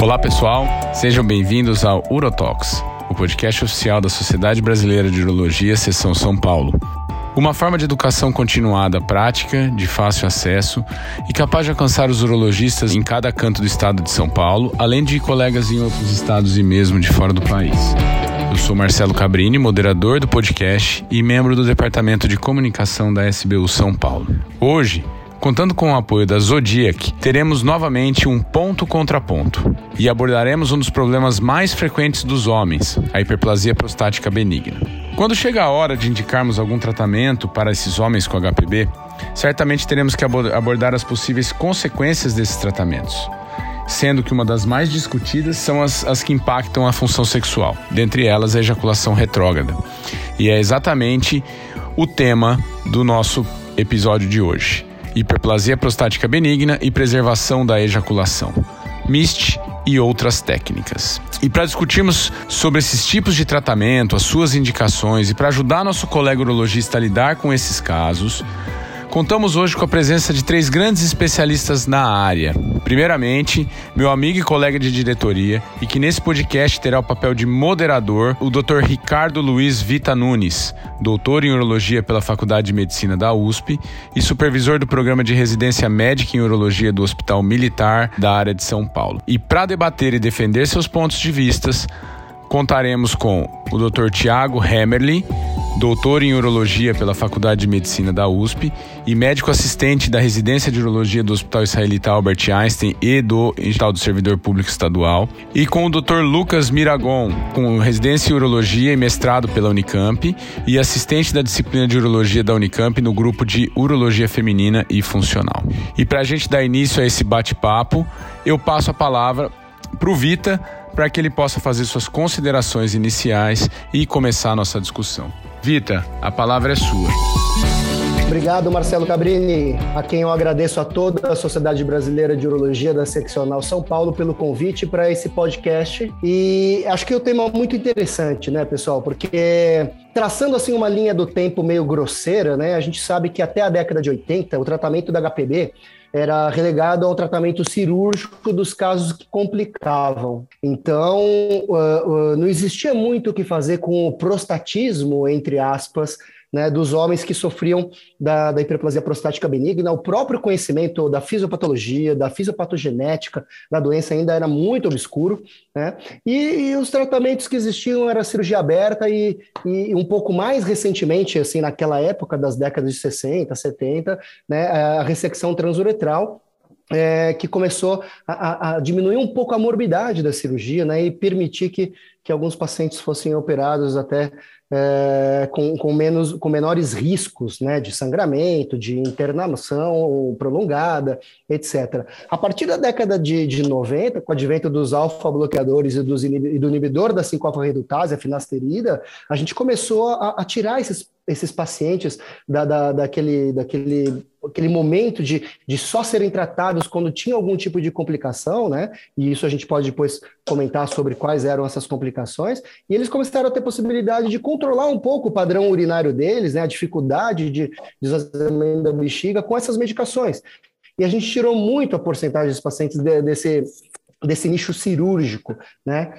Olá pessoal, sejam bem-vindos ao Urotox, o podcast oficial da Sociedade Brasileira de Urologia, Seção São Paulo. Uma forma de educação continuada, prática, de fácil acesso e capaz de alcançar os urologistas em cada canto do estado de São Paulo, além de colegas em outros estados e mesmo de fora do país. Eu sou Marcelo Cabrini, moderador do podcast e membro do Departamento de Comunicação da SBU São Paulo. Hoje, Contando com o apoio da Zodiac, teremos novamente um ponto contra ponto e abordaremos um dos problemas mais frequentes dos homens, a hiperplasia prostática benigna. Quando chega a hora de indicarmos algum tratamento para esses homens com HPB, certamente teremos que abordar as possíveis consequências desses tratamentos sendo que uma das mais discutidas são as, as que impactam a função sexual, dentre elas a ejaculação retrógrada. E é exatamente o tema do nosso episódio de hoje hiperplasia prostática benigna e preservação da ejaculação, MIST e outras técnicas. E para discutirmos sobre esses tipos de tratamento, as suas indicações e para ajudar nosso colega urologista a lidar com esses casos, Contamos hoje com a presença de três grandes especialistas na área. Primeiramente, meu amigo e colega de diretoria, e que nesse podcast terá o papel de moderador, o Dr. Ricardo Luiz Vita Nunes, doutor em urologia pela Faculdade de Medicina da USP e supervisor do programa de residência médica em urologia do Hospital Militar da área de São Paulo. E para debater e defender seus pontos de vistas, contaremos com o Dr. Tiago Hammerly, doutor em urologia pela Faculdade de Medicina da USP e médico assistente da residência de urologia do Hospital Israelita Albert Einstein e do Instituto do Servidor Público Estadual, e com o Dr. Lucas Miragon, com residência em urologia e mestrado pela Unicamp e assistente da disciplina de urologia da Unicamp no grupo de urologia feminina e funcional. E para a gente dar início a esse bate-papo, eu passo a palavra para o Vita para que ele possa fazer suas considerações iniciais e começar a nossa discussão. Vita, a palavra é sua. Obrigado, Marcelo Cabrini, a quem eu agradeço a toda a Sociedade Brasileira de Urologia da Seccional São Paulo pelo convite para esse podcast. E acho que é um tema muito interessante, né, pessoal? Porque traçando assim uma linha do tempo meio grosseira, né, a gente sabe que até a década de 80 o tratamento da HPV era relegado ao tratamento cirúrgico dos casos que complicavam. Então, uh, uh, não existia muito o que fazer com o prostatismo, entre aspas, né, dos homens que sofriam da, da, hiperplasia prostática benigna, o próprio conhecimento da fisiopatologia, da fisiopatogenética da doença ainda era muito obscuro, né, e, e os tratamentos que existiam era cirurgia aberta e, e, um pouco mais recentemente, assim, naquela época das décadas de 60, 70, né, a ressecção transuretral, é, que começou a, a, diminuir um pouco a morbidade da cirurgia né, e permitir que, que alguns pacientes fossem operados até é, com, com, menos, com menores riscos né, de sangramento, de internação prolongada, etc. A partir da década de, de 90, com o advento dos alfa-bloqueadores e, dos, e do inibidor da 5-alfa-redutase, a finasterida, a gente começou a, a tirar esses esses pacientes da, da, daquele, daquele aquele momento de, de só serem tratados quando tinha algum tipo de complicação, né? E isso a gente pode depois comentar sobre quais eram essas complicações. E eles começaram a ter possibilidade de controlar um pouco o padrão urinário deles, né? A dificuldade de esvaziamento da bexiga com essas medicações. E a gente tirou muito a porcentagem dos pacientes de, desse, desse nicho cirúrgico, né?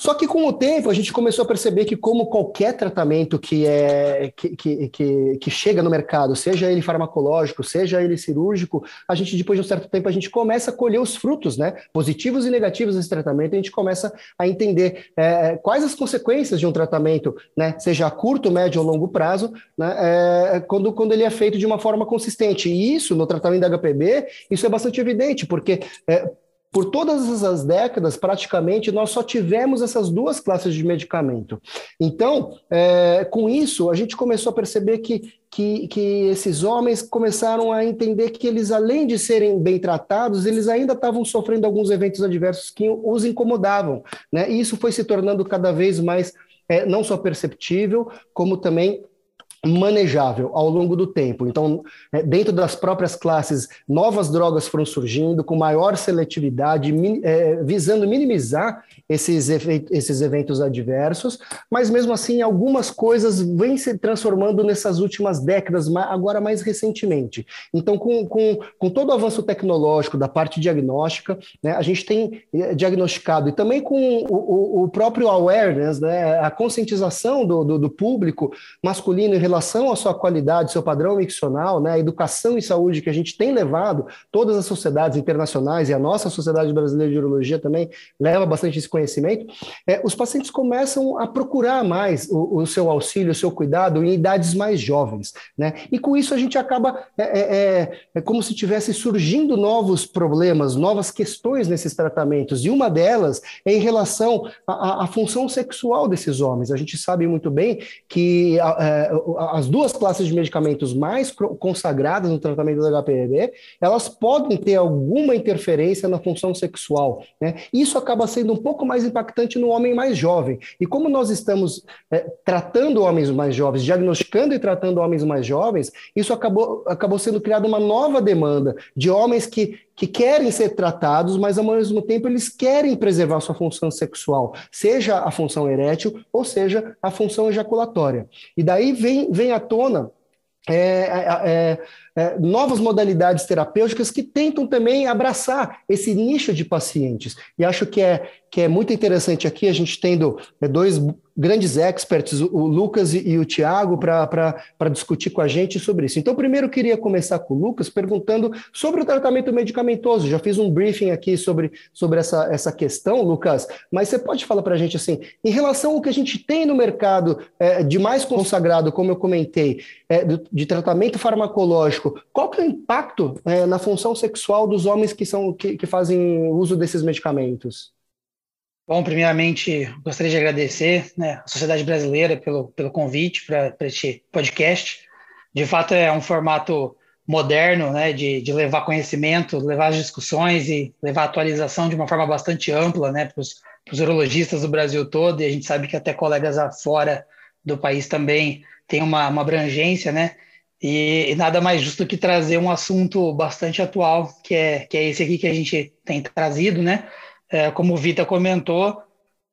Só que com o tempo a gente começou a perceber que, como qualquer tratamento que, é, que, que, que, que chega no mercado, seja ele farmacológico, seja ele cirúrgico, a gente, depois de um certo tempo, a gente começa a colher os frutos, né? Positivos e negativos desse tratamento, a gente começa a entender é, quais as consequências de um tratamento, né? Seja a curto, médio ou longo prazo, né? É, quando, quando ele é feito de uma forma consistente. E isso, no tratamento da HPB, isso é bastante evidente, porque é, por todas as décadas, praticamente, nós só tivemos essas duas classes de medicamento. Então, é, com isso, a gente começou a perceber que, que, que, esses homens começaram a entender que eles, além de serem bem tratados, eles ainda estavam sofrendo alguns eventos adversos que os incomodavam. Né? E isso foi se tornando cada vez mais, é, não só perceptível, como também manejável ao longo do tempo. Então, é, dentro das próprias classes, novas drogas foram surgindo com maior seletividade, é, visando minimizar esses, esses eventos adversos, mas mesmo assim, algumas coisas vêm se transformando nessas últimas décadas, agora mais recentemente. Então, com, com, com todo o avanço tecnológico da parte diagnóstica, né, a gente tem é, diagnosticado, e também com o, o próprio awareness, né, a conscientização do, do, do público masculino em relação à sua qualidade, seu padrão miccional, né, a educação e saúde que a gente tem levado, todas as sociedades internacionais e a nossa Sociedade Brasileira de Urologia também leva bastante esse conhecimento, é, os pacientes começam a procurar mais o, o, seu auxílio, o seu cuidado em idades mais jovens, né, e com isso a gente acaba, é, é, é, é como se tivesse surgindo novos problemas, novas questões nesses tratamentos, e uma delas é em relação à, à função sexual desses homens. A gente sabe muito bem que é, as duas classes de medicamentos mais consagradas no tratamento do HPV, elas podem ter alguma interferência na função sexual. Né? Isso acaba sendo um pouco mais impactante no homem mais jovem. E como nós estamos é, tratando homens mais jovens, diagnosticando e tratando homens mais jovens, isso acabou, acabou sendo criada uma nova demanda de homens que que querem ser tratados, mas ao mesmo tempo eles querem preservar sua função sexual, seja a função erétil ou seja a função ejaculatória. E daí vem, vem à tona é, é, é, novas modalidades terapêuticas que tentam também abraçar esse nicho de pacientes. E acho que é, que é muito interessante aqui, a gente tendo é, dois grandes experts, o Lucas e o Tiago, para discutir com a gente sobre isso. Então, primeiro queria começar com o Lucas perguntando sobre o tratamento medicamentoso. Já fiz um briefing aqui sobre, sobre essa, essa questão, Lucas, mas você pode falar para a gente assim, em relação ao que a gente tem no mercado é, de mais consagrado, como eu comentei, é, de tratamento farmacológico, qual que é o impacto é, na função sexual dos homens que, são, que, que fazem uso desses medicamentos? Bom, primeiramente, gostaria de agradecer né, a sociedade brasileira pelo, pelo convite para este podcast. De fato, é um formato moderno né, de, de levar conhecimento, levar as discussões e levar atualização de uma forma bastante ampla né, para os urologistas do Brasil todo, e a gente sabe que até colegas fora do país também têm uma, uma abrangência, né? E, e, nada mais justo que trazer um assunto bastante atual, que é, que é esse aqui que a gente tem trazido, né? é, como o Vita comentou,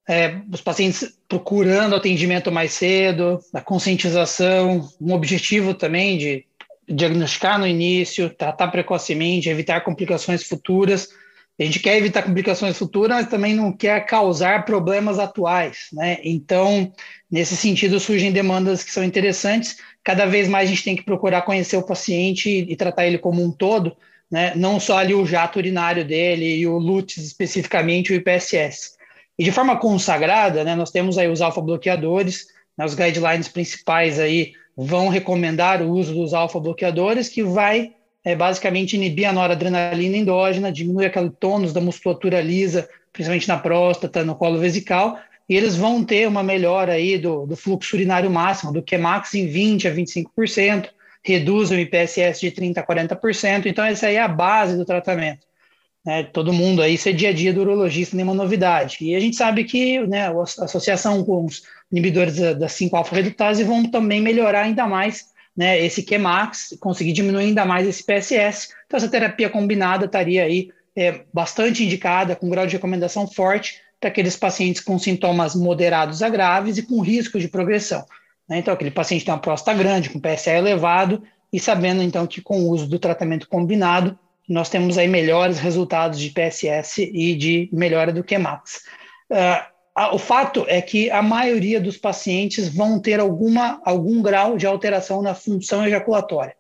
é, os pacientes procurando atendimento mais cedo, a conscientização, um objetivo também de diagnosticar no início, tratar precocemente, evitar complicações futuras. A gente quer evitar complicações futuras, mas também não quer causar problemas atuais, né? Então, nesse sentido, surgem demandas que são interessantes. Cada vez mais a gente tem que procurar conhecer o paciente e, e tratar ele como um todo, né? não só ali o jato urinário dele e o LUTS especificamente, o IPSS. E de forma consagrada, né, nós temos aí os alfa-bloqueadores, né, os guidelines principais aí vão recomendar o uso dos alfa-bloqueadores, que vai é, basicamente inibir a noradrenalina endógena, diminuir aquele tônus da musculatura lisa, principalmente na próstata, no colo vesical, e eles vão ter uma melhora aí do, do fluxo urinário máximo, do QMAX em 20% a 25%, reduz o IPSS de 30% a 40%. Então, essa aí é a base do tratamento. Né? Todo mundo aí, isso é dia a dia do urologista, nenhuma novidade. E a gente sabe que né, a associação com os inibidores da, da 5-alfa-redutase vão também melhorar ainda mais né, esse QMAX, conseguir diminuir ainda mais esse PSS. Então, essa terapia combinada estaria aí é, bastante indicada, com grau de recomendação forte para aqueles pacientes com sintomas moderados a graves e com risco de progressão. Né? Então, aquele paciente tem uma próstata grande, com PSA elevado, e sabendo então que com o uso do tratamento combinado, nós temos aí melhores resultados de PSS e de melhora do QMAX. Uh, o fato é que a maioria dos pacientes vão ter alguma, algum grau de alteração na função ejaculatória.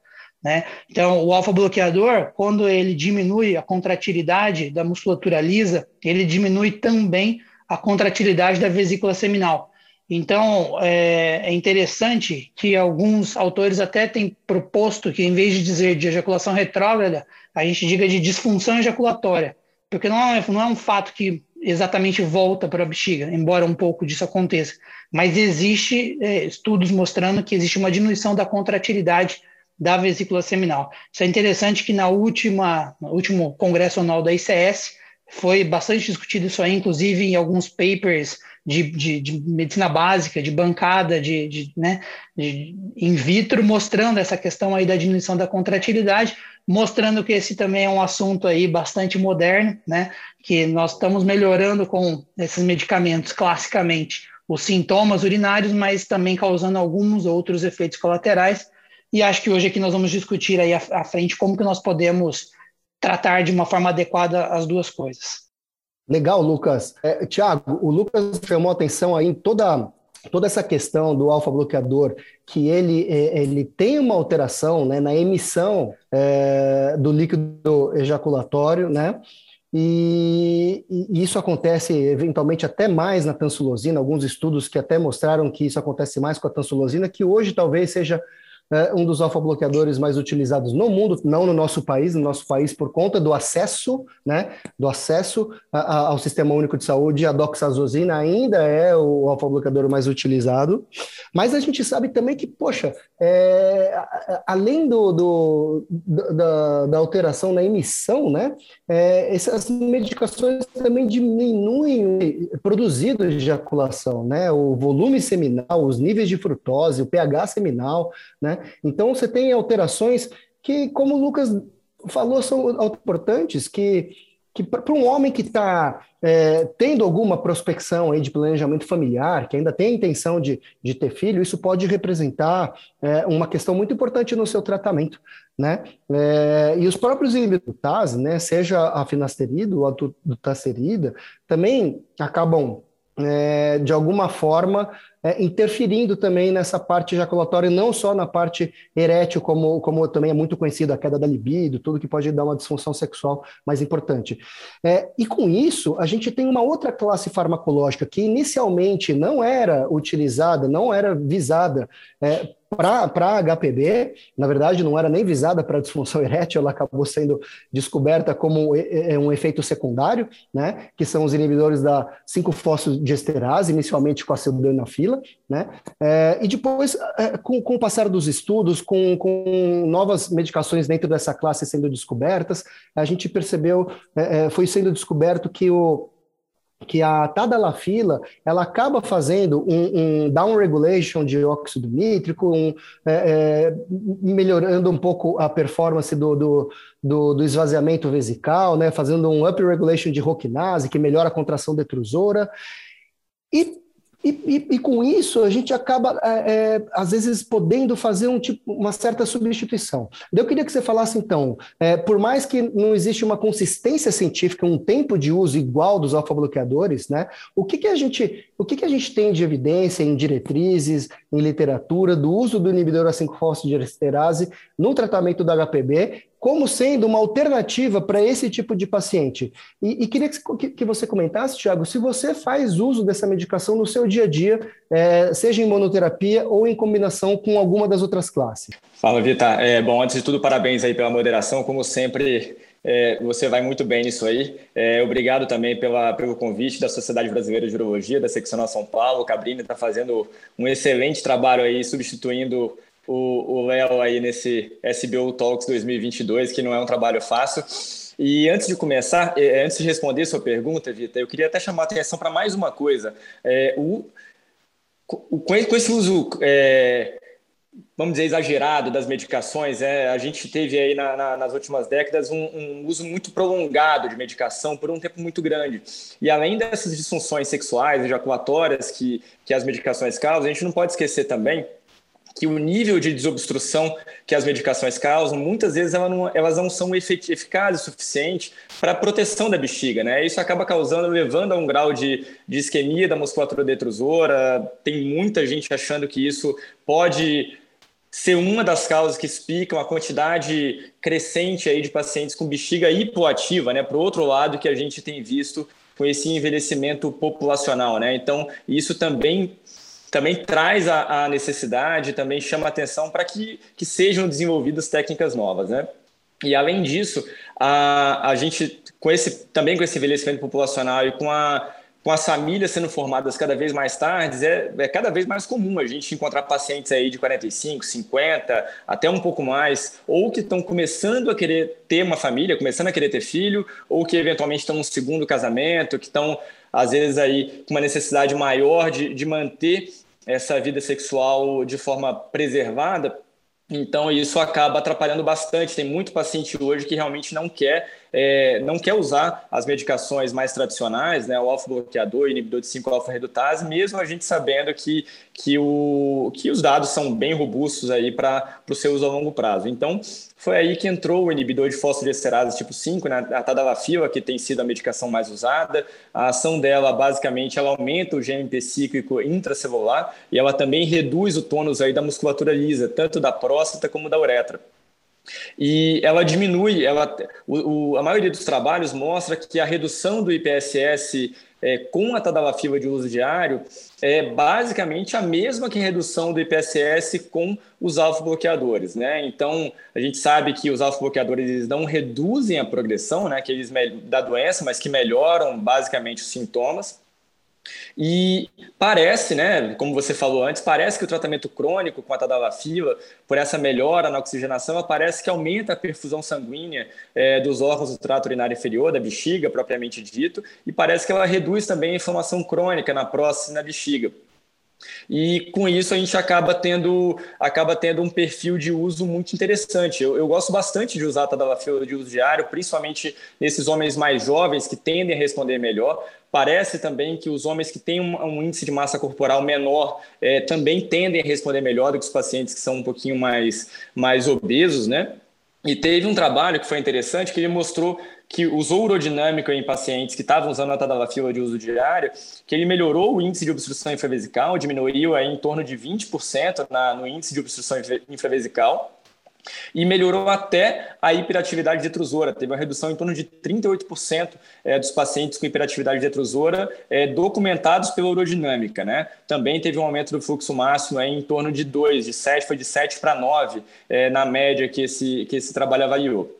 Né? Então, o alfa-bloqueador, quando ele diminui a contratilidade da musculatura lisa, ele diminui também a contratilidade da vesícula seminal. Então, é, é, interessante que alguns autores até têm proposto que, em vez de dizer de ejaculação retrógrada, a gente diga de disfunção ejaculatória, porque não é, não é um fato que exatamente volta para a bexiga, embora um pouco disso aconteça, mas existe é, estudos mostrando que existe uma diminuição da contratilidade da vesícula seminal. Isso é interessante que na última, no último congresso anual da ICS, foi bastante discutido isso aí, inclusive em alguns papers de, de, de medicina básica, de bancada, de, de, né, de in vitro, mostrando essa questão aí da diminuição da contratilidade, mostrando que esse também é um assunto aí bastante moderno, né, que nós estamos melhorando com esses medicamentos classicamente os sintomas urinários, mas também causando alguns outros efeitos colaterais. E acho que hoje aqui nós vamos discutir aí à, frente como que nós podemos tratar de uma forma adequada as duas coisas. Legal, Lucas. É, Tiago, o Lucas chamou atenção aí em toda, toda essa questão do alfa-bloqueador, que ele, é, ele tem uma alteração né, na emissão é, do líquido ejaculatório, né? E, e, isso acontece eventualmente até mais na tansulosina, alguns estudos que até mostraram que isso acontece mais com a tansulosina, que hoje talvez seja um dos alfa-bloqueadores mais utilizados no mundo, não no nosso país, no nosso país por conta do acesso, né, do acesso a, a, ao Sistema Único de Saúde, a doxazosina ainda é o alfa-bloqueador mais utilizado, mas a gente sabe também que, poxa, é, além do, do da, da, alteração na emissão, né, é, essas medicações também diminuem o produzido de ejaculação, né, o volume seminal, os níveis de frutose, o pH seminal, né, então você tem alterações que, como o Lucas falou, são importantes, que, que para um homem que está é, tendo alguma prospecção aí de planejamento familiar, que ainda tem a intenção de, de ter filho, isso pode representar é, uma questão muito importante no seu tratamento. Né? É, e os próprios TAS, né, seja a finasterida ou a dutasterida, também acabam é, de alguma forma, é, interferindo também nessa parte ejaculatória, não só na parte erétil, como, como também é muito conhecido, a queda da libido, tudo que pode dar uma disfunção sexual mais importante. É, e com isso, a gente tem uma outra classe farmacológica que inicialmente não era utilizada, não era visada é, para HPB, na verdade, não era nem visada para disfunção erétil, ela acabou sendo descoberta como um efeito secundário, né, que são os inibidores da 5-fosfodiesterase, inicialmente com a sildenafila, né, é, e depois, é, com, com o passar dos estudos, com, com novas medicações dentro dessa classe sendo descobertas, a gente percebeu, é, é foi sendo descoberto que o que a tadalafila ela acaba fazendo um, um down regulation de óxido nítrico, um, é, é, melhorando um pouco a performance do, do, do, do, esvaziamento vesical, né, fazendo um up regulation de roquinase, que melhora a contração detrusora. E e, e, e, com isso a gente acaba, é, é, às vezes, podendo fazer um tipo, uma certa substituição. Eu queria que você falasse, então, é, por mais que não existe uma consistência científica, um tempo de uso igual dos alfa-bloqueadores, né, o, que, que, a gente, o que, que a gente tem de evidência em diretrizes, em literatura, do uso do inibidor A5-fosfodiesterase no tratamento do HPB como sendo uma alternativa para esse tipo de paciente. E, e queria que, que, você comentasse, Tiago, se você faz uso dessa medicação no seu dia a dia, é, seja em monoterapia ou em combinação com alguma das outras classes. Fala, Vita. É, bom, antes de tudo, parabéns aí pela moderação. Como sempre, é, você vai muito bem nisso aí. É, obrigado também pela, pelo convite da Sociedade Brasileira de Urologia, da Seccional São Paulo. O Cabrini está fazendo um excelente trabalho aí, substituindo o Léo aí nesse SBO Talks 2022, que não é um trabalho fácil. E antes de começar, é, antes de responder sua pergunta, Vita, eu queria até chamar a atenção para mais uma coisa. É, o, o, com esse uso, é, vamos dizer, exagerado das medicações, é, a gente teve aí na, na, nas últimas décadas um, um, uso muito prolongado de medicação por um tempo muito grande. E além dessas disfunções sexuais, ejaculatórias que, que as medicações causam, a gente não pode esquecer também que o nível de desobstrução que as medicações causam, muitas vezes elas não, elas não são eficazes o suficiente para a proteção da bexiga, né? Isso acaba causando, levando a um grau de, de isquemia da musculatura detrusora. Tem muita gente achando que isso pode ser uma das causas que explicam a quantidade crescente aí de pacientes com bexiga hipoativa, né? Para o outro lado que a gente tem visto com esse envelhecimento populacional, né? Então, isso também também traz a, a necessidade, também chama atenção para que, que sejam desenvolvidas técnicas novas, né? E além disso, a, a gente, com esse, também com esse envelhecimento populacional e com a, com as famílias sendo formadas cada vez mais tarde, é, é, cada vez mais comum a gente encontrar pacientes aí de 45, 50, até um pouco mais, ou que estão começando a querer ter uma família, começando a querer ter filho, ou que eventualmente estão no segundo casamento, que estão, às vezes, aí com uma necessidade maior de, de manter essa vida sexual de forma preservada. Então, isso acaba atrapalhando bastante. Tem muito paciente hoje que realmente não quer é, não quer usar as medicações mais tradicionais, né, o alfa-bloqueador, inibidor de 5-alfa-redutase, mesmo a gente sabendo que, que, o, que os dados são bem robustos aí para o seu uso a longo prazo. Então, foi aí que entrou o inibidor de fosfodiesterase tipo 5, né, a tadalafila, que tem sido a medicação mais usada. A ação dela, basicamente, ela aumenta o GMP cíclico intracelular e ela também reduz o tônus aí da musculatura lisa, tanto da próstata como da uretra. E ela diminui, ela, o, o, a maioria dos trabalhos mostra que a redução do IPSS é, com a tadalafila de uso diário é basicamente a mesma que a redução do IPSS com os alfa-bloqueadores, né? Então, a gente sabe que os alfa-bloqueadores não reduzem a progressão, né, que eles da doença, mas que melhoram basicamente os sintomas. E parece, né, como você falou antes, parece que o tratamento crônico com a tadalafila, por essa melhora na oxigenação, parece que aumenta a perfusão sanguínea é, dos órgãos do trato urinário inferior, da bexiga propriamente dito, e parece que ela reduz também a inflamação crônica na próstata e na bexiga. E com isso a gente acaba tendo, acaba tendo um perfil de uso muito interessante. Eu, eu gosto bastante de usar a tadalafila de uso diário, principalmente nesses homens mais jovens que tendem a responder melhor. Parece também que os homens que têm um, um índice de massa corporal menor é, também tendem a responder melhor do que os pacientes que são um pouquinho mais, mais obesos, né? E teve um trabalho que foi interessante que ele mostrou que usou urodinâmica em pacientes que estavam usando a tadalafila de uso diário, que ele melhorou o índice de obstrução infravesical, diminuiu aí em torno de 20% na, no índice de obstrução infravesical, e melhorou até a hiperatividade detrusora. Teve uma redução em torno de 38% é, dos pacientes com hiperatividade detrusora é, documentados pela urodinâmica. Né? Também teve um aumento do fluxo máximo em torno de 2, de 7, foi de 7 para 9 é, na média que esse, que esse trabalho avaliou.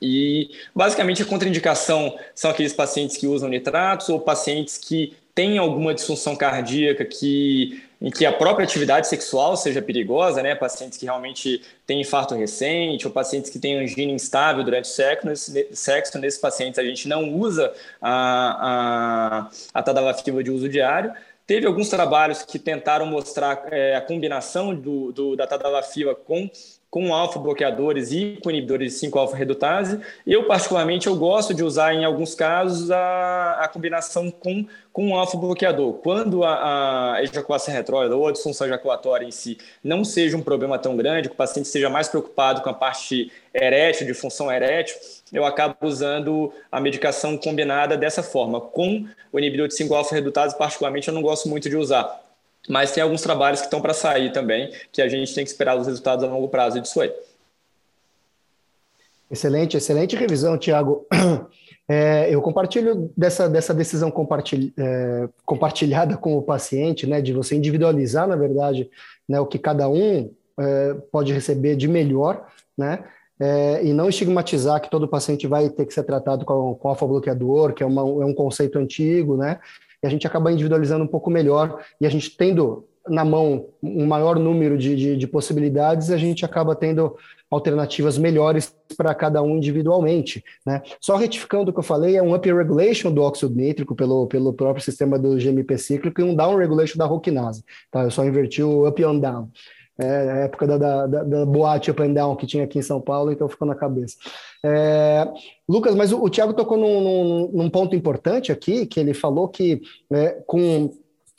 E basicamente a contraindicação são aqueles pacientes que usam nitratos ou pacientes que têm alguma disfunção cardíaca que em que a própria atividade sexual seja perigosa, né? Pacientes que realmente têm infarto recente ou pacientes que têm angina instável durante o sexo, nesse, sexo nesses pacientes a gente não usa a, a, a de uso diário. Teve alguns trabalhos que tentaram mostrar é, a combinação do, do, da com com alfa-bloqueadores e com inibidores de 5-alfa-redutase. Eu, particularmente, eu gosto de usar, em alguns casos, a, a combinação com, com um alfa-bloqueador. Quando a, a ejaculação retrógrada ou a disfunção ejaculatória em si não seja um problema tão grande, que o paciente esteja mais preocupado com a parte erétil, de função erétil, eu acabo usando a medicação combinada dessa forma. Com o inibidor de 5-alfa-redutase, particularmente, eu não gosto muito de usar mas tem alguns trabalhos que estão para sair também, que a gente tem que esperar os resultados a longo prazo disso aí. Excelente, excelente revisão, Tiago. É, eu compartilho dessa, dessa decisão é, compartilhada com o paciente, né, de você individualizar, na verdade, né, o que cada um é, pode receber de melhor, né, é, e não estigmatizar que todo paciente vai ter que ser tratado com, com alfa-bloqueador, que é, uma, é um conceito antigo, né, e a gente acaba individualizando um pouco melhor e a gente tendo na mão um maior número de, de, de possibilidades, a gente acaba tendo alternativas melhores para cada um individualmente. Né? Só retificando o que eu falei, é um up regulation do óxido nítrico pelo, pelo próprio sistema do GMP cíclico e um down regulation da roquinase. Tá? Eu só inverti o up and down. É a época da, da, da, da boate up and down que tinha aqui em São Paulo, então ficou na cabeça. É, Lucas, mas o, o Tiago tocou num, num, num, ponto importante aqui, que ele falou que é, com,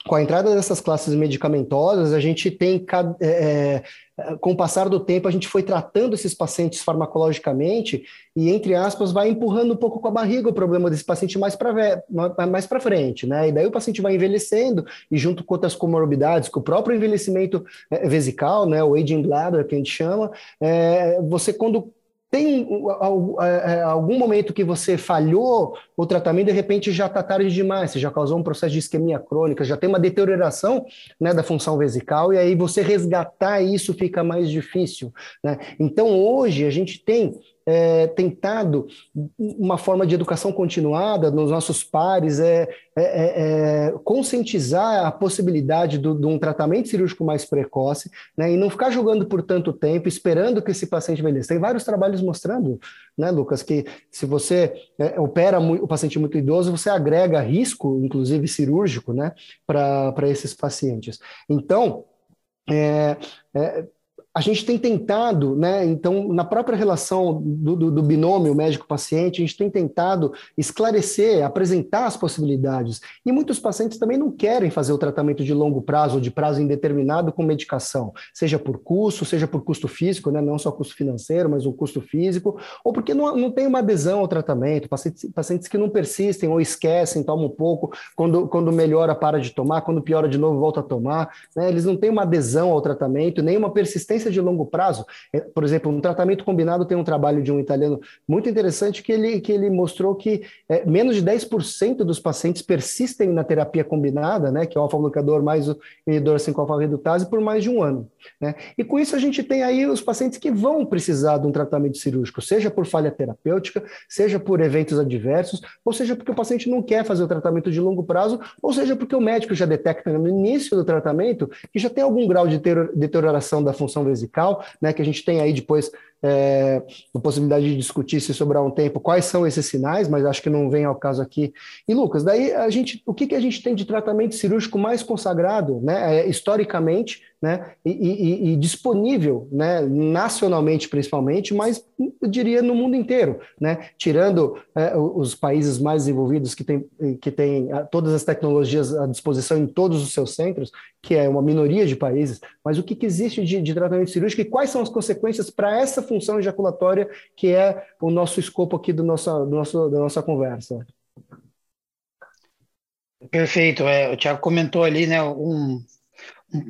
com a entrada dessas classes medicamentosas, a gente tem, é, é, com o passar do tempo, a gente foi tratando esses pacientes farmacologicamente e, entre aspas, vai empurrando um pouco com a barriga o problema desse paciente mais para mais frente, né? E daí o paciente vai envelhecendo e junto com outras comorbidades, com o próprio envelhecimento é, vesical, né? O aging bladder, que a gente chama, é, você quando tem é, algum momento que você falhou o tratamento, de repente já está tarde demais, você já causou um processo de isquemia crônica, já tem uma deterioração né, da função vesical, e aí você resgatar isso fica mais difícil. Né? Então, hoje, a gente tem é, tentado uma forma de educação continuada nos nossos pares, é, é, é, é conscientizar a possibilidade de um tratamento cirúrgico mais precoce, né, e não ficar jogando por tanto tempo, esperando que esse paciente envelheça. Tem vários trabalhos mostrando, né, Lucas, que se você é, opera o paciente muito idoso, você agrega risco, inclusive cirúrgico, né, para esses pacientes. Então, é, é, a gente tem tentado, né? Então, na própria relação do, do, do binômio médico-paciente, a gente tem tentado esclarecer, apresentar as possibilidades. E muitos pacientes também não querem fazer o tratamento de longo prazo ou de prazo indeterminado com medicação, seja por custo, seja por custo físico, né? Não só custo financeiro, mas o custo físico, ou porque não, não tem uma adesão ao tratamento, pacientes, pacientes que não persistem ou esquecem, tomam um pouco, quando, quando melhora, para de tomar, quando piora de novo, volta a tomar. Né? Eles não têm uma adesão ao tratamento, nem uma persistência de longo prazo. É, por exemplo, um tratamento combinado tem um trabalho de um italiano muito interessante que ele, que ele mostrou que é, menos de 10% dos pacientes persistem na terapia combinada, né, que é o alfa-bloqueador mais o inibidor 5-alfa-redutase, por mais de um ano. Né? E com isso a gente tem aí os pacientes que vão precisar de um tratamento cirúrgico, seja por falha terapêutica, seja por eventos adversos, ou seja porque o paciente não quer fazer o tratamento de longo prazo, ou seja porque o médico já detecta no início do tratamento que já tem algum grau de deterioração da função vesical, né, que a gente tem aí depois é, a possibilidade de discutir se sobrar um tempo quais são esses sinais, mas acho que não vem ao caso aqui. E Lucas, daí a gente, o que, que a gente tem de tratamento cirúrgico mais consagrado, né, é, historicamente, né, e, e, e, disponível, né, nacionalmente principalmente, mas eu diria no mundo inteiro, né, tirando é, os países mais desenvolvidos que têm que tem todas as tecnologias à disposição em todos os seus centros, que é uma minoria de países, mas o que, que existe de, de tratamento cirúrgico e quais são as consequências para essa função ejaculatória que é o nosso escopo aqui do nosso, do nosso, da nossa conversa? Perfeito. É, o Tiago comentou ali, né, um,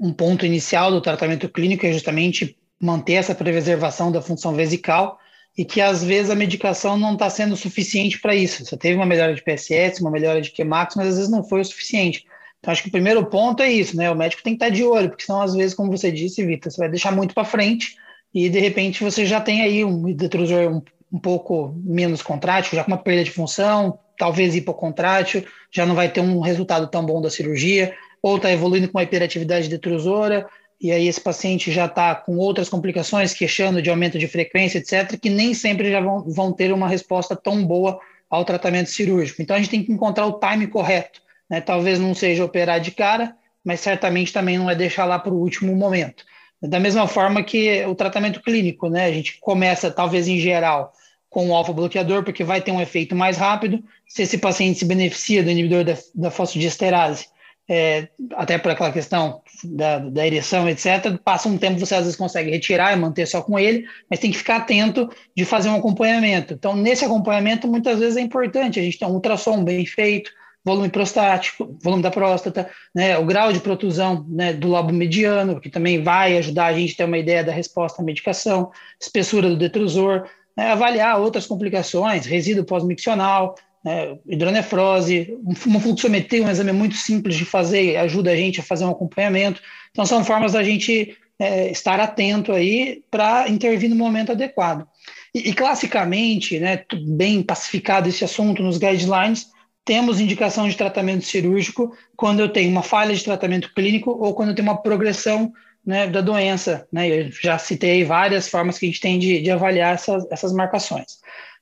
um ponto inicial do tratamento clínico é justamente manter essa preservação da função vesical e que às vezes a medicação não está sendo suficiente para isso. Você teve uma melhora de PSS, uma melhora de Qmax, mas às vezes não foi o suficiente. Então acho que o primeiro ponto é isso, né? O médico tem que estar tá de olho, porque senão às vezes, como você disse, Vitor, você vai deixar muito para frente e de repente você já tem aí um detrusor um, um pouco menos contrátil, já com uma perda de função, talvez hipocontrátil, já não vai ter um resultado tão bom da cirurgia ou está evoluindo com uma hiperatividade detrusora, e aí esse paciente já está com outras complicações, queixando de aumento de frequência, etc., que nem sempre já vão, vão ter uma resposta tão boa ao tratamento cirúrgico. Então a gente tem que encontrar o time correto. Né? Talvez não seja operar de cara, mas certamente também não é deixar lá para o último momento. Da mesma forma que o tratamento clínico, né? A gente começa, talvez em geral, com o alfa-bloqueador, porque vai ter um efeito mais rápido. Se esse paciente se beneficia do inibidor da, da fosfodiesterase, é, até por aquela questão da, da ereção, etc., passa um tempo, você às vezes consegue retirar e manter só com ele, mas tem que ficar atento de fazer um acompanhamento. Então, nesse acompanhamento, muitas vezes é importante a gente ter um ultrassom bem feito, volume prostático, volume da próstata, né, o grau de protusão né, do lobo mediano, que também vai ajudar a gente a ter uma ideia da resposta à medicação, espessura do detrusor, né, avaliar outras complicações, resíduo pós-miccional, né, hidronefrose, uma fluxometria, um exame muito simples de fazer, ajuda a gente a fazer um acompanhamento. Então, são formas da gente é, estar atento aí para intervir no momento adequado. E, e, classicamente, né, bem pacificado esse assunto nos guidelines, temos indicação de tratamento cirúrgico quando eu tenho uma falha de tratamento clínico ou quando eu tenho uma progressão né, da doença. Né? Eu já citei várias formas que a gente tem de, de avaliar essas, essas marcações.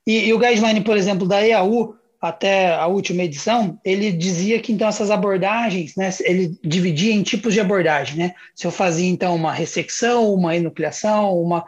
E, e, o guideline, por exemplo, da EAU, até a última edição, ele dizia que então essas abordagens, né, ele dividia em tipos de abordagem, né? Se eu fazia então uma ressecção, uma enucleação, uma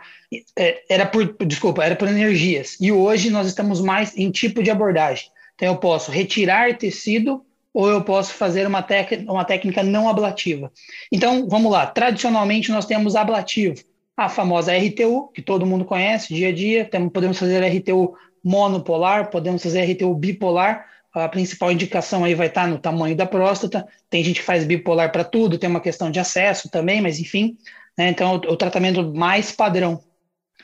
é, era por desculpa, era por energias. E hoje nós estamos mais em tipo de abordagem. Então eu posso retirar tecido ou eu posso fazer uma, uma técnica não ablativa. Então, vamos lá. Tradicionalmente nós temos ablativo, a famosa RTU, que todo mundo conhece dia a dia, temos, podemos fazer RTU monopolar, podemos fazer RTU bipolar. A principal indicação aí vai estar no tamanho da próstata. Tem gente que faz bipolar para tudo, tem uma questão de acesso também, mas enfim. Né? Então, o, o tratamento mais padrão.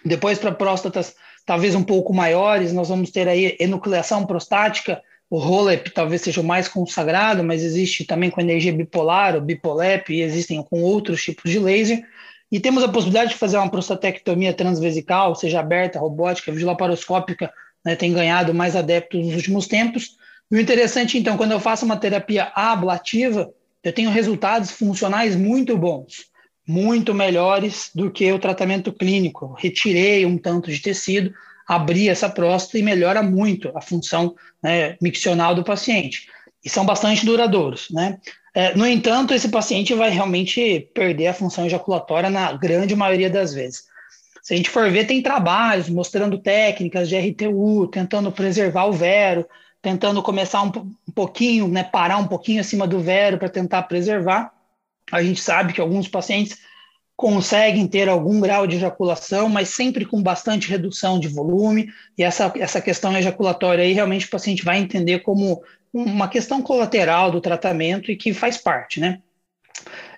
Depois, para próstatas talvez um pouco maiores, nós vamos ter aí enucleação prostática. O ROLEP talvez seja o mais consagrado, mas existe também com energia bipolar, o BIPOLEP, e existem com outros tipos de laser. E temos a possibilidade de fazer uma prostatectomia transvesical, seja aberta, robótica, videolaparoscópica, né, tem ganhado mais adeptos nos últimos tempos. E o interessante, então, quando eu faço uma terapia ablativa, eu tenho resultados funcionais muito bons, muito melhores do que o tratamento clínico. Retirei um tanto de tecido, abri essa próstata e melhora muito a função né, miccional do paciente. E são bastante duradouros, né? É, no entanto, esse paciente vai realmente perder a função ejaculatória na grande maioria das vezes. Se a gente for ver, tem trabalhos mostrando técnicas de RTU, tentando preservar o vero, tentando começar um, um pouquinho, né, parar um pouquinho acima do vero para tentar preservar. A gente sabe que alguns pacientes conseguem ter algum grau de ejaculação, mas sempre com bastante redução de volume, e essa, essa questão ejaculatória aí realmente o paciente vai entender como uma questão colateral do tratamento e que faz parte, né?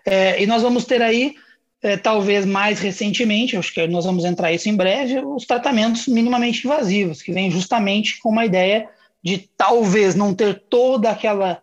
É, e nós vamos ter aí, é, talvez mais recentemente, acho que nós vamos entrar isso em breve, os tratamentos minimamente invasivos, que vêm justamente com uma ideia de talvez não ter toda aquela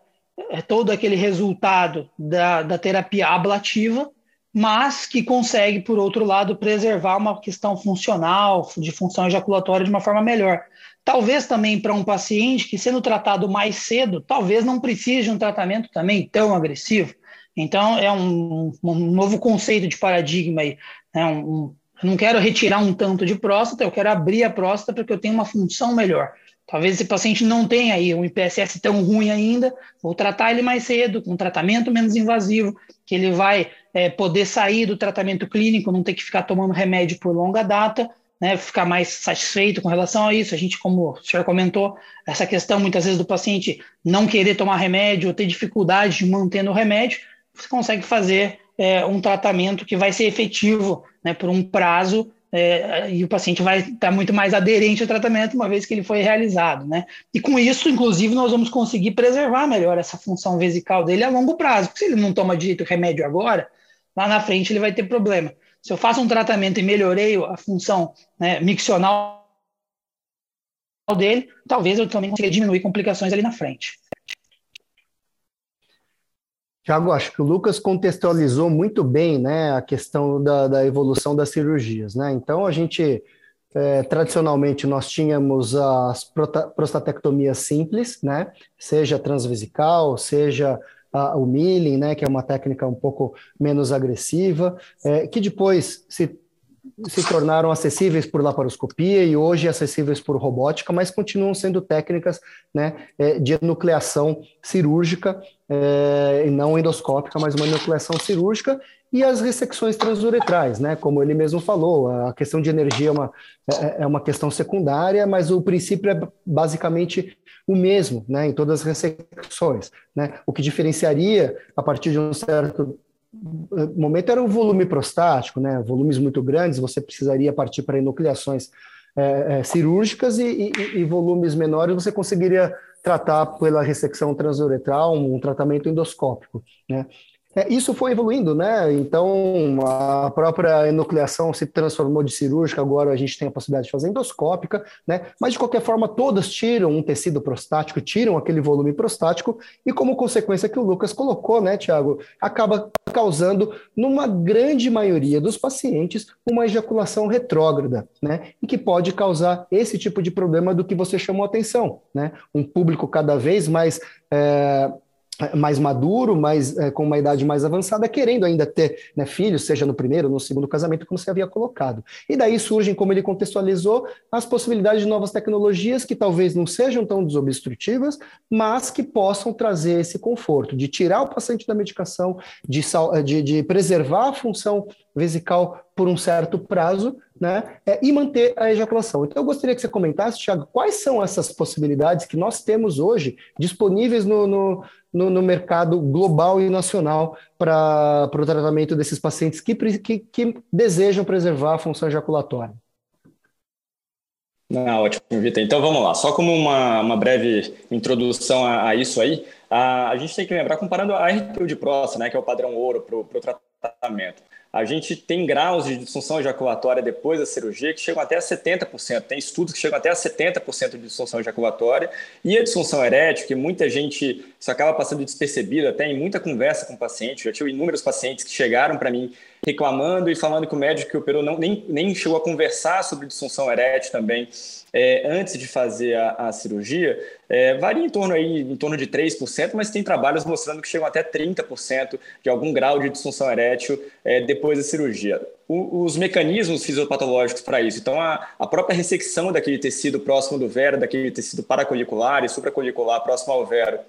é, todo aquele resultado da, da terapia ablativa, mas que consegue, por outro lado, preservar uma questão funcional, de função ejaculatória de uma forma melhor. Talvez também para um paciente que, sendo tratado mais cedo, talvez não precise de um tratamento também tão agressivo. Então, é um, um novo conceito de paradigma aí. Né? Um, eu não quero retirar um tanto de próstata, eu quero abrir a próstata para que eu tenha uma função melhor. Talvez esse paciente não tenha aí um IPSS tão ruim ainda, vou tratar ele mais cedo, com um tratamento menos invasivo, que ele vai é, poder sair do tratamento clínico, não ter que ficar tomando remédio por longa data, né, ficar mais satisfeito com relação a isso. A gente, como o senhor comentou, essa questão muitas vezes do paciente não querer tomar remédio ou ter dificuldade de manter no remédio, você consegue fazer é, um tratamento que vai ser efetivo né, por um prazo é, e o paciente vai estar muito mais aderente ao tratamento uma vez que ele foi realizado, né? E com isso, inclusive, nós vamos conseguir preservar melhor essa função vesical dele a longo prazo, porque se ele não toma direito remédio agora, lá na frente ele vai ter problema. Se eu faço um tratamento e melhorei a função né, miccional dele, talvez eu também consiga diminuir complicações ali na frente. Tiago, acho que o Lucas contextualizou muito bem né, a questão da, da evolução das cirurgias. Né? Então, a gente, é, tradicionalmente, nós tínhamos as prostatectomias simples, né? seja transvesical, seja a, o milling, né, que é uma técnica um pouco menos agressiva, é, que depois se se tornaram acessíveis por laparoscopia e hoje acessíveis por robótica, mas continuam sendo técnicas né, é, de enucleação cirúrgica, é, e não endoscópica, mas uma enucleação cirúrgica, e as ressecções transuretrais, né, como ele mesmo falou, a questão de energia é uma, é, é uma questão secundária, mas o princípio é basicamente o mesmo né, em todas as ressecções. Né? O que diferenciaria, a partir de um certo momento, era o volume prostático, né? volumes muito grandes, você precisaria partir para enucleações é, é, cirúrgicas e, e, e, volumes menores você conseguiria tratar pela ressecção transuretral, um, tratamento endoscópico. Né? É, isso foi evoluindo, né? Então, a própria enucleação se transformou de cirúrgica, agora a gente tem a possibilidade de fazer endoscópica, né? Mas, de qualquer forma, todas tiram um tecido prostático, tiram aquele volume prostático, e como consequência que o Lucas colocou, né, Tiago, acaba causando, numa grande maioria dos pacientes, uma ejaculação retrógrada, né? E que pode causar esse tipo de problema do que você chamou a atenção, né? Um público cada vez mais. É mais maduro, mais é, com uma idade mais avançada, querendo ainda ter né, filhos, seja no primeiro ou no segundo casamento, como você havia colocado. E daí surgem, como ele contextualizou, as possibilidades de novas tecnologias que talvez não sejam tão desobstrutivas, mas que possam trazer esse conforto de tirar o paciente da medicação, de, de, de preservar a função vesical por um certo prazo, né, é, e manter a ejaculação. Então, eu gostaria que você comentasse, Thiago, quais são essas possibilidades que nós temos hoje disponíveis no, no, no, no mercado global e nacional para o tratamento desses pacientes que, que, que desejam preservar a função ejaculatória. Não, ótimo, Vitor. Então vamos lá. Só como uma, uma breve introdução a, a isso aí, a, a, gente tem que lembrar, comparando a RTU de próstata, né, que é o padrão ouro para o tratamento. A gente tem graus de disfunção ejaculatória depois da cirurgia que chegam até a 70%. Tem estudos que chegam até a 70% de disfunção ejaculatória. E a disfunção erétil, que muita gente isso acaba passando despercebido, até em muita conversa com o paciente. Já tive inúmeros pacientes que chegaram para mim reclamando e falando que o médico que operou não, nem, nem chegou a conversar sobre disfunção erétil também é, antes de fazer a, a cirurgia, é, varia em torno, aí, em torno de 3%, mas tem trabalhos mostrando que chegam até 30% de algum grau de disfunção erétil é, depois da cirurgia. O, os mecanismos fisiopatológicos para isso, então a, a, própria ressecção daquele tecido próximo do vero, daquele tecido paracolicular e supracolicular próximo ao vero,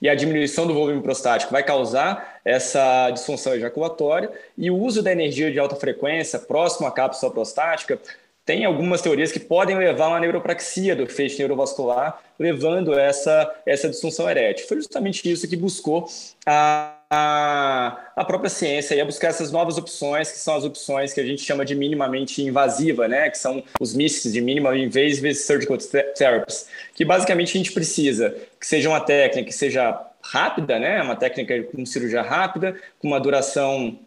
e a diminuição do volume prostático vai causar essa disfunção ejaculatória, e o uso da energia de alta frequência próximo à cápsula prostática tem algumas teorias que podem levar a uma neuropraxia do feixe neurovascular, levando essa, essa disfunção erétil. Foi justamente isso que buscou a, a, a própria ciência, e a buscar essas novas opções, que são as opções que a gente chama de minimamente invasiva, né? que são os MICs, de Minimal Invasive Surgical Therapies, que basicamente a gente precisa que seja uma técnica que seja rápida, né? uma técnica com cirurgia rápida, com uma duração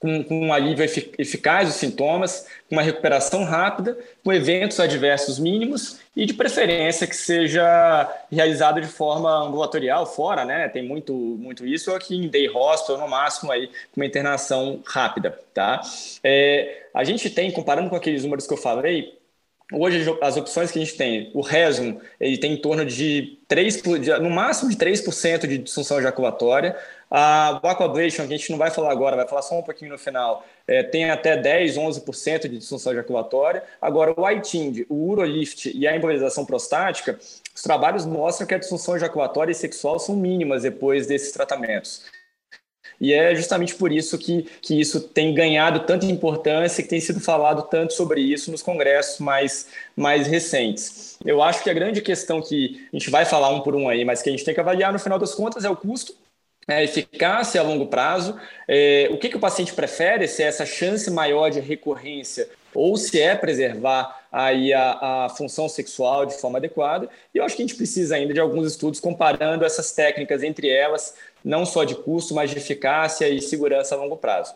com, com um alívio eficaz dos sintomas, com uma recuperação rápida, com eventos adversos mínimos e, de preferência, que seja realizado de forma ambulatorial, fora, né? Tem muito, muito isso, ou aqui em day hospital, no máximo, aí, com uma internação rápida, tá? É, a gente tem, comparando com aqueles números que eu falei, Hoje, as opções que a gente tem, o Resum, ele tem em torno de 3, no máximo de 3% de disfunção ejaculatória. A Aquablation, que a gente não vai falar agora, vai falar só um pouquinho no final, é, tem até 10, 11% de disfunção ejaculatória. Agora, o ITIND, o Urolift e a embolização prostática, os trabalhos mostram que a disfunção ejaculatória e sexual são mínimas depois desses tratamentos. E é justamente por isso que, que isso tem ganhado tanta importância que tem sido falado tanto sobre isso nos congressos mais, mais recentes. Eu acho que a grande questão que a gente vai falar um por um aí, mas que a gente tem que avaliar no final das contas é o custo é, eficácia a longo prazo, é, o que, que o paciente prefere, se é essa chance maior de recorrência ou se é preservar aí a, a, função sexual de forma adequada. E eu acho que a gente precisa ainda de alguns estudos comparando essas técnicas entre elas, não só de custo, mas de eficácia e segurança a longo prazo.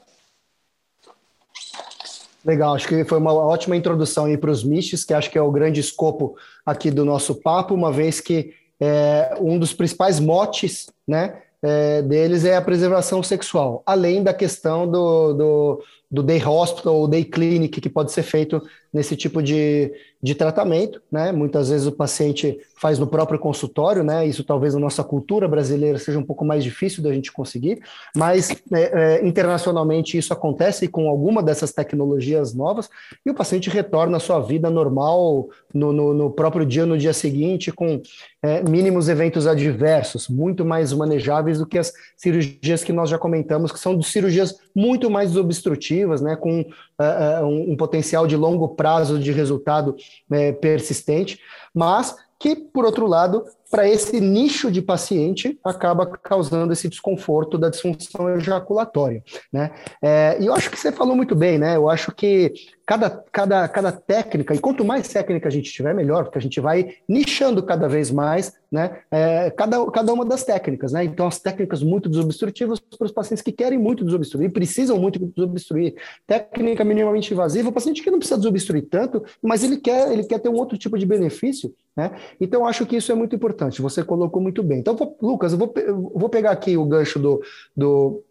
Legal, acho que foi uma ótima introdução aí para os MISTs, que acho que é o grande escopo aqui do nosso papo, uma vez que é, um dos principais motes né, é, deles é a preservação sexual, além da questão do, do, do day hospital ou day clinic que pode ser feito nesse tipo de, de tratamento, né? Muitas vezes o paciente faz no próprio consultório, né? Isso talvez na nossa cultura brasileira seja um pouco mais difícil da gente conseguir, mas é, é, internacionalmente isso acontece com alguma dessas tecnologias novas e o paciente retorna à sua vida normal no, no, no próprio dia, no dia seguinte, com é, mínimos eventos adversos, muito mais manejáveis do que as cirurgias que nós já comentamos, que são cirurgias muito mais desobstrutivas, né? Com uh, um, potencial de longo prazo de resultado é, persistente, mas que, por outro lado, para esse nicho de paciente, acaba causando esse desconforto da disfunção ejaculatória. Né? É, e eu acho que você falou muito bem, né? Eu acho que cada, cada, cada técnica, e quanto mais técnica a gente tiver, melhor, porque a gente vai nichando cada vez mais né, é, cada, cada uma das técnicas. Né? Então, as técnicas muito desobstrutivas para os pacientes que querem muito desobstruir, precisam muito desobstruir. Técnica minimamente invasiva, o paciente que não precisa desobstruir tanto, mas ele quer, ele quer ter um outro tipo de benefício. Né? Então, acho que isso é muito importante. Você colocou muito bem. Então, Lucas, eu vou, eu vou pegar aqui o gancho do, do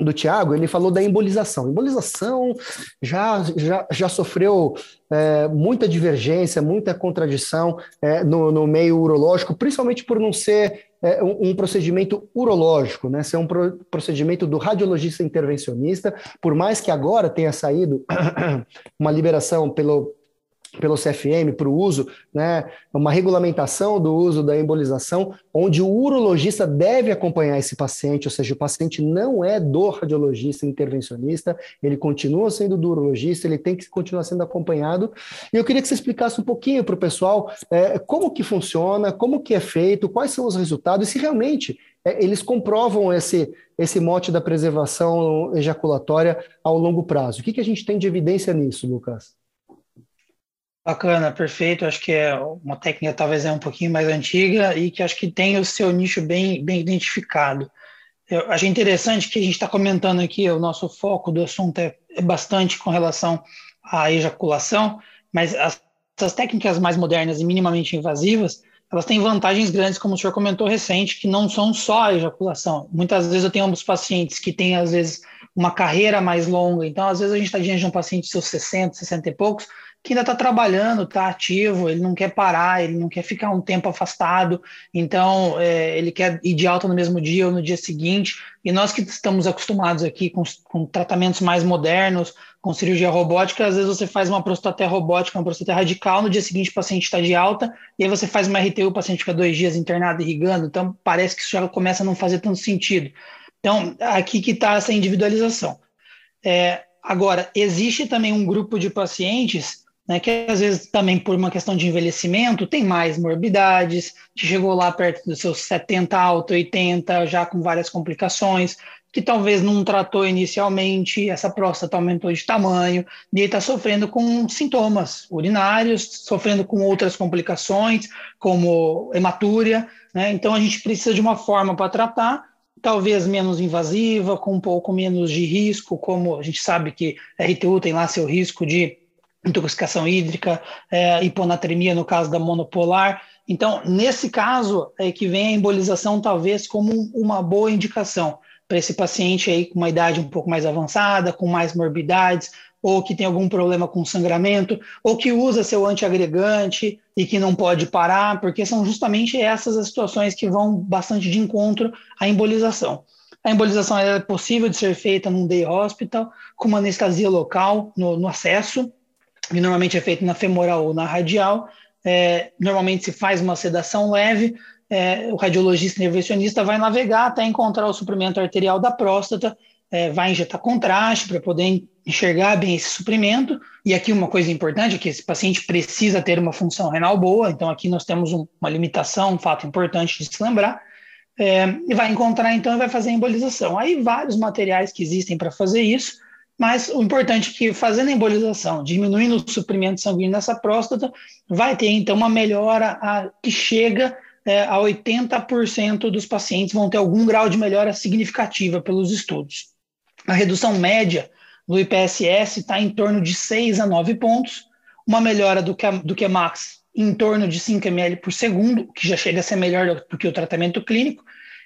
do Tiago, ele falou da embolização. Embolização já, já, já sofreu é, muita divergência, muita contradição é, no, no, meio urológico, principalmente por não ser é, um, um, procedimento urológico, né? ser um pro, procedimento do radiologista intervencionista, por mais que agora tenha saído uma liberação pelo pelo CFM para o uso, né, uma regulamentação do uso da embolização, onde o urologista deve acompanhar esse paciente, ou seja, o paciente não é do radiologista intervencionista, ele continua sendo do urologista, ele tem que continuar sendo acompanhado. E eu queria que você explicasse um pouquinho para o pessoal é, como que funciona, como que é feito, quais são os resultados e se realmente é, eles comprovam esse, esse mote da preservação ejaculatória ao longo prazo. O que, que a gente tem de evidência nisso, Lucas? Bacana, perfeito. Acho que é uma técnica talvez é um pouquinho mais antiga e que acho que tem o seu nicho bem, bem identificado. Eu achei interessante que a gente está comentando aqui, o nosso foco do assunto é, é bastante com relação à ejaculação, mas as, essas técnicas mais modernas e minimamente invasivas, elas têm vantagens grandes, como o senhor comentou recente, que não são só a ejaculação. Muitas vezes eu tenho alguns pacientes que têm, às vezes, uma carreira mais longa, então, às vezes, a gente está diante de um paciente de seus 60, 60 e poucos, que ainda está trabalhando, está ativo, ele não quer parar, ele não quer ficar um tempo afastado, então é, ele quer ir de alta no mesmo dia ou no dia seguinte. E nós que estamos acostumados aqui com, com tratamentos mais modernos, com cirurgia robótica, às vezes você faz uma prostata robótica, uma prostata radical, no dia seguinte o paciente está de alta, e aí você faz uma RTU, o paciente fica dois dias internado irrigando, então parece que isso já começa a não fazer tanto sentido. Então, aqui que está essa individualização. É, agora, existe também um grupo de pacientes né, que às vezes também por uma questão de envelhecimento tem mais morbidades, chegou lá perto dos seus 70 alto, 80, já com várias complicações, que talvez não tratou inicialmente, essa próstata aumentou de tamanho, e está sofrendo com sintomas urinários, sofrendo com outras complicações, como hematúria, né? então a gente precisa de uma forma para tratar, talvez menos invasiva, com um pouco menos de risco, como a gente sabe que RTU tem lá seu risco de intoxicação hídrica, é, hiponatremia no caso da monopolar. Então, nesse caso, é que vem a embolização talvez como uma boa indicação para esse paciente aí com uma idade um pouco mais avançada, com mais morbidades, ou que tem algum problema com sangramento, ou que usa seu antiagregante e que não pode parar, porque são justamente essas as situações que vão bastante de encontro à embolização. A embolização é possível de ser feita num day hospital, com uma anestesia local no, no acesso, normalmente é feito na femoral ou na radial. É, normalmente se faz uma sedação leve, é, o radiologista intervencionista vai navegar até encontrar o suprimento arterial da próstata, é, vai injetar contraste para poder enxergar bem esse suprimento. E aqui uma coisa importante é que esse paciente precisa ter uma função renal boa, então aqui nós temos um, uma limitação, um fato importante de se lembrar. É, e vai encontrar então e vai fazer a embolização. Aí vários materiais que existem para fazer isso, mas o importante é que fazendo a embolização, diminuindo o suprimento sanguíneo nessa próstata, vai ter então uma melhora a, que chega é, a 80% dos pacientes vão ter algum grau de melhora significativa pelos estudos. A redução média do IPSS está em torno de 6 a 9 pontos, uma melhora do, do QMAX em torno de 5 ml por segundo, que já chega a ser melhor do que o tratamento clínico,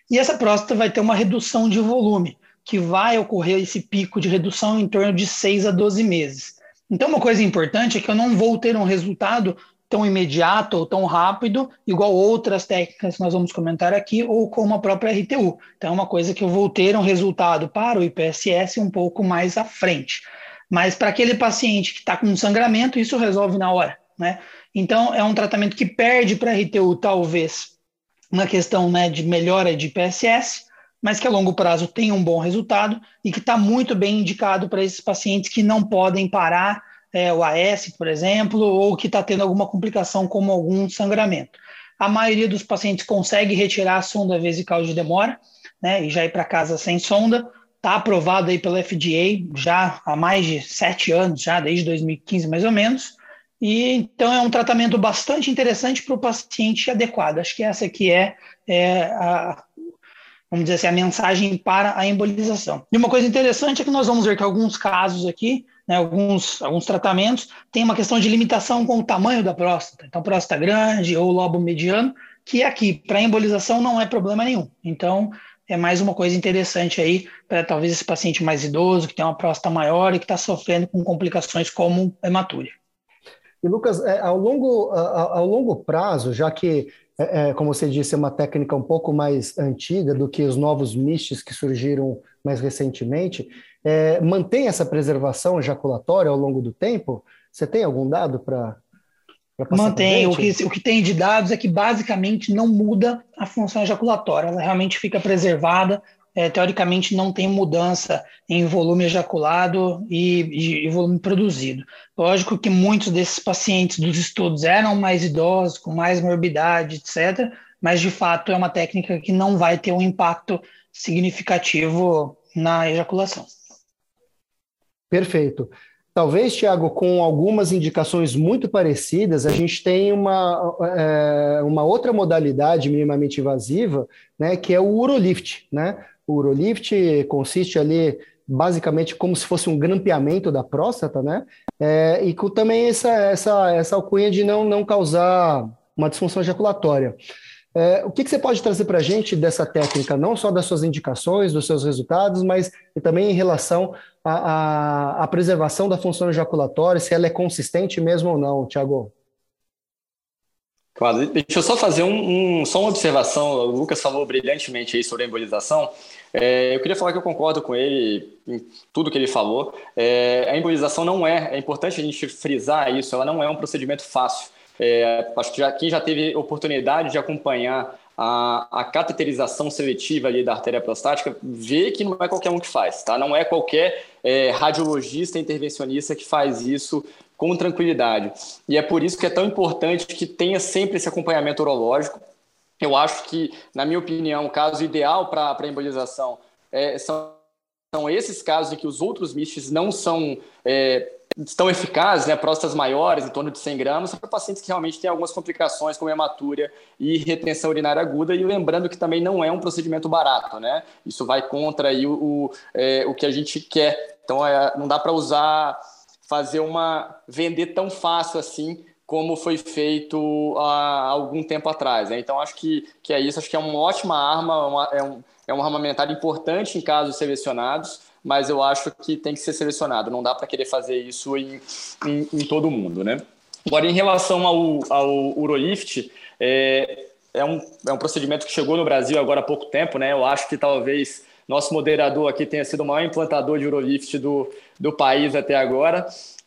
e essa próstata vai ter uma redução de volume, que vai ocorrer esse pico de redução em torno de 6 a 12 meses. Então, uma coisa importante é que eu não vou ter um resultado tão imediato ou tão rápido, igual outras técnicas que nós vamos comentar aqui, ou como a própria RTU. Então, é uma coisa que eu vou ter um resultado para o IPSS um pouco mais à frente. Mas para aquele paciente que está com sangramento, isso resolve na hora. Né? Então, é um tratamento que perde para a RTU, talvez, na questão né, de melhora de IPSS, mas que a longo prazo tem um bom resultado e que está muito bem indicado para esses pacientes que não podem parar é, o AS, por exemplo, ou que está tendo alguma complicação como algum sangramento. A maioria dos pacientes consegue retirar a sonda vesical de demora né, e já ir para casa sem sonda. Está aprovado aí pela FDA já há mais de sete anos, já desde 2015 mais ou menos. E então é um tratamento bastante interessante para o paciente adequado. Acho que essa aqui é, é a, vamos dizer assim, a mensagem para a embolização. E uma coisa interessante é que nós vamos ver que alguns casos aqui, né, alguns, alguns tratamentos, tem uma questão de limitação com o tamanho da próstata. Então, próstata grande ou lobo mediano, que aqui, para embolização, não é problema nenhum. Então, é mais uma coisa interessante aí para talvez esse paciente mais idoso, que tem uma próstata maior e que está sofrendo com complicações como hematúria. E Lucas, é, ao longo, ao longo prazo, já que é, é, como você disse, é uma técnica um pouco mais antiga do que os novos mistes que surgiram mais recentemente. É, mantém essa preservação ejaculatória ao longo do tempo? Você tem algum dado para Mantém. O que, o que tem de dados é que basicamente não muda a função ejaculatória, ela realmente fica preservada é, teoricamente não tem mudança em volume ejaculado e, e, volume produzido. Lógico que muitos desses pacientes dos estudos eram mais idosos, com mais morbidade, etc., mas de fato é uma técnica que não vai ter um impacto significativo na ejaculação. Perfeito. Talvez, Tiago, com algumas indicações muito parecidas, a gente tem uma, é, uma outra modalidade minimamente invasiva, né, que é o urolift, né? O Urolift consiste ali basicamente como se fosse um grampeamento da próstata, né? É, e com também essa, essa, essa alcunha de não, não causar uma disfunção ejaculatória. É, o que, que, você pode trazer para a gente dessa técnica, não só das suas indicações, dos seus resultados, mas também em relação à, preservação da função ejaculatória, se ela é consistente mesmo ou não, Tiago? Claro, deixa eu só fazer um, um, só uma observação. O Lucas falou brilhantemente aí sobre a embolização. É, eu queria falar que eu concordo com ele em tudo que ele falou. É, a embolização não é, é importante a gente frisar isso, ela não é um procedimento fácil. É, acho que já, quem já teve oportunidade de acompanhar a, a cateterização seletiva ali da artéria prostática vê que não é qualquer um que faz, tá? Não é qualquer é, radiologista intervencionista que faz isso com tranquilidade. E é por isso que é tão importante que tenha sempre esse acompanhamento urológico. Eu acho que, na minha opinião, o caso ideal para a embolização é, são, são esses casos em que os outros MISTs não são é, tão eficazes, né, próstatas maiores, em torno de 100 gramas, para pacientes que realmente têm algumas complicações como hematúria e retenção urinária aguda, e lembrando que também não é um procedimento barato, né? Isso vai contra aí o, o, é, o que a gente quer. Então, é, não dá para usar fazer uma vender tão fácil assim como foi feito há algum tempo atrás. Né? Então acho que, que é isso, acho que é uma ótima arma, uma, é, um, é um armamentário importante em casos selecionados, mas eu acho que tem que ser selecionado, não dá para querer fazer isso em, em, em, todo mundo. Né? Agora, em relação ao, ao Urolift, é, é, um, é um procedimento que chegou no Brasil agora há pouco tempo, né? eu acho que talvez nosso moderador aqui tenha sido o maior implantador de Urolift do, do país até agora.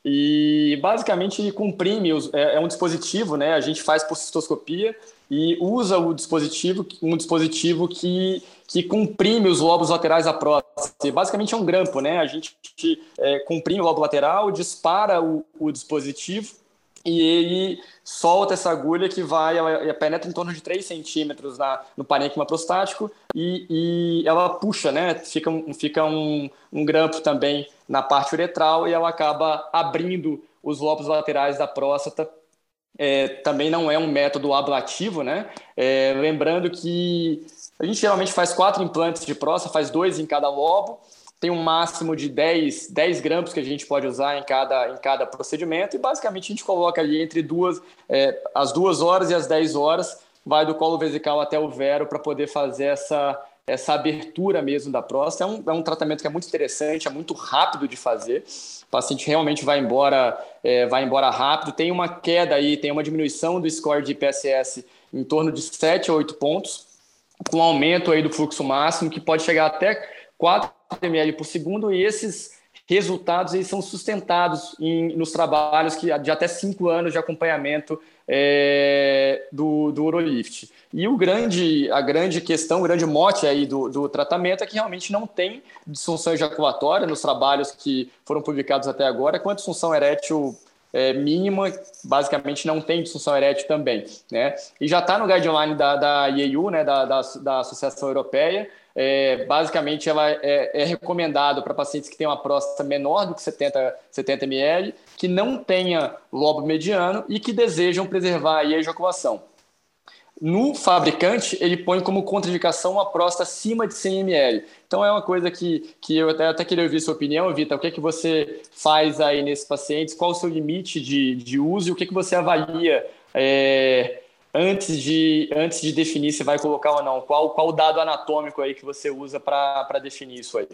E basicamente ele comprime, é, é, um dispositivo, né? A gente faz por cistoscopia e usa o dispositivo, um dispositivo que, que comprime os lobos laterais da próstata. Basicamente é um grampo, né? A gente é, comprime o lobo lateral, dispara o, o dispositivo e ele solta essa agulha que vai, ela, penetra em torno de 3 centímetros na, no parênquima prostático e, e ela puxa, né? Fica, fica um, um grampo também na parte uretral e ela acaba abrindo os lobos laterais da próstata. É, também não é um método ablativo, né? É, lembrando que a gente geralmente faz quatro implantes de próstata, faz dois em cada lobo, tem um máximo de 10, 10 grampos que a gente pode usar em cada, em cada procedimento e basicamente a gente coloca ali entre duas, é, as duas horas e as 10 horas, vai do colo vesical até o vero para poder fazer essa, essa abertura mesmo da próstata. É um, é um tratamento que é muito interessante, é muito rápido de fazer. O paciente realmente vai embora, é, vai embora rápido. Tem uma queda aí, tem uma diminuição do score de IPSS em torno de 7 a 8 pontos, com aumento aí do fluxo máximo, que pode chegar até 4 ml por segundo, e esses resultados eles são sustentados em, nos trabalhos que, de até 5 anos de acompanhamento é, do, do Urolift. E o grande, a grande questão, o grande mote aí do, do tratamento é que realmente não tem disfunção ejaculatória nos trabalhos que foram publicados até agora, com a disfunção erétil é, mínima, basicamente não tem disfunção erétil também. Né? E já está no guideline da, da IEU, né, da, da, da Associação Europeia, é, basicamente ela é, é recomendado para pacientes que têm uma próstata menor do que 70, 70 ml, que não tenha lobo mediano e que desejam preservar a ejaculação. No fabricante, ele põe como contraindicação uma próstata acima de 100 ml. Então é uma coisa que, que eu até, até queria ouvir sua opinião, Vitor. O que é que você faz aí nesses pacientes? Qual o seu limite de, de uso e o que, é que você avalia é, antes de, antes de definir se vai colocar ou não? Qual, qual o dado anatômico aí que você usa para definir isso aí?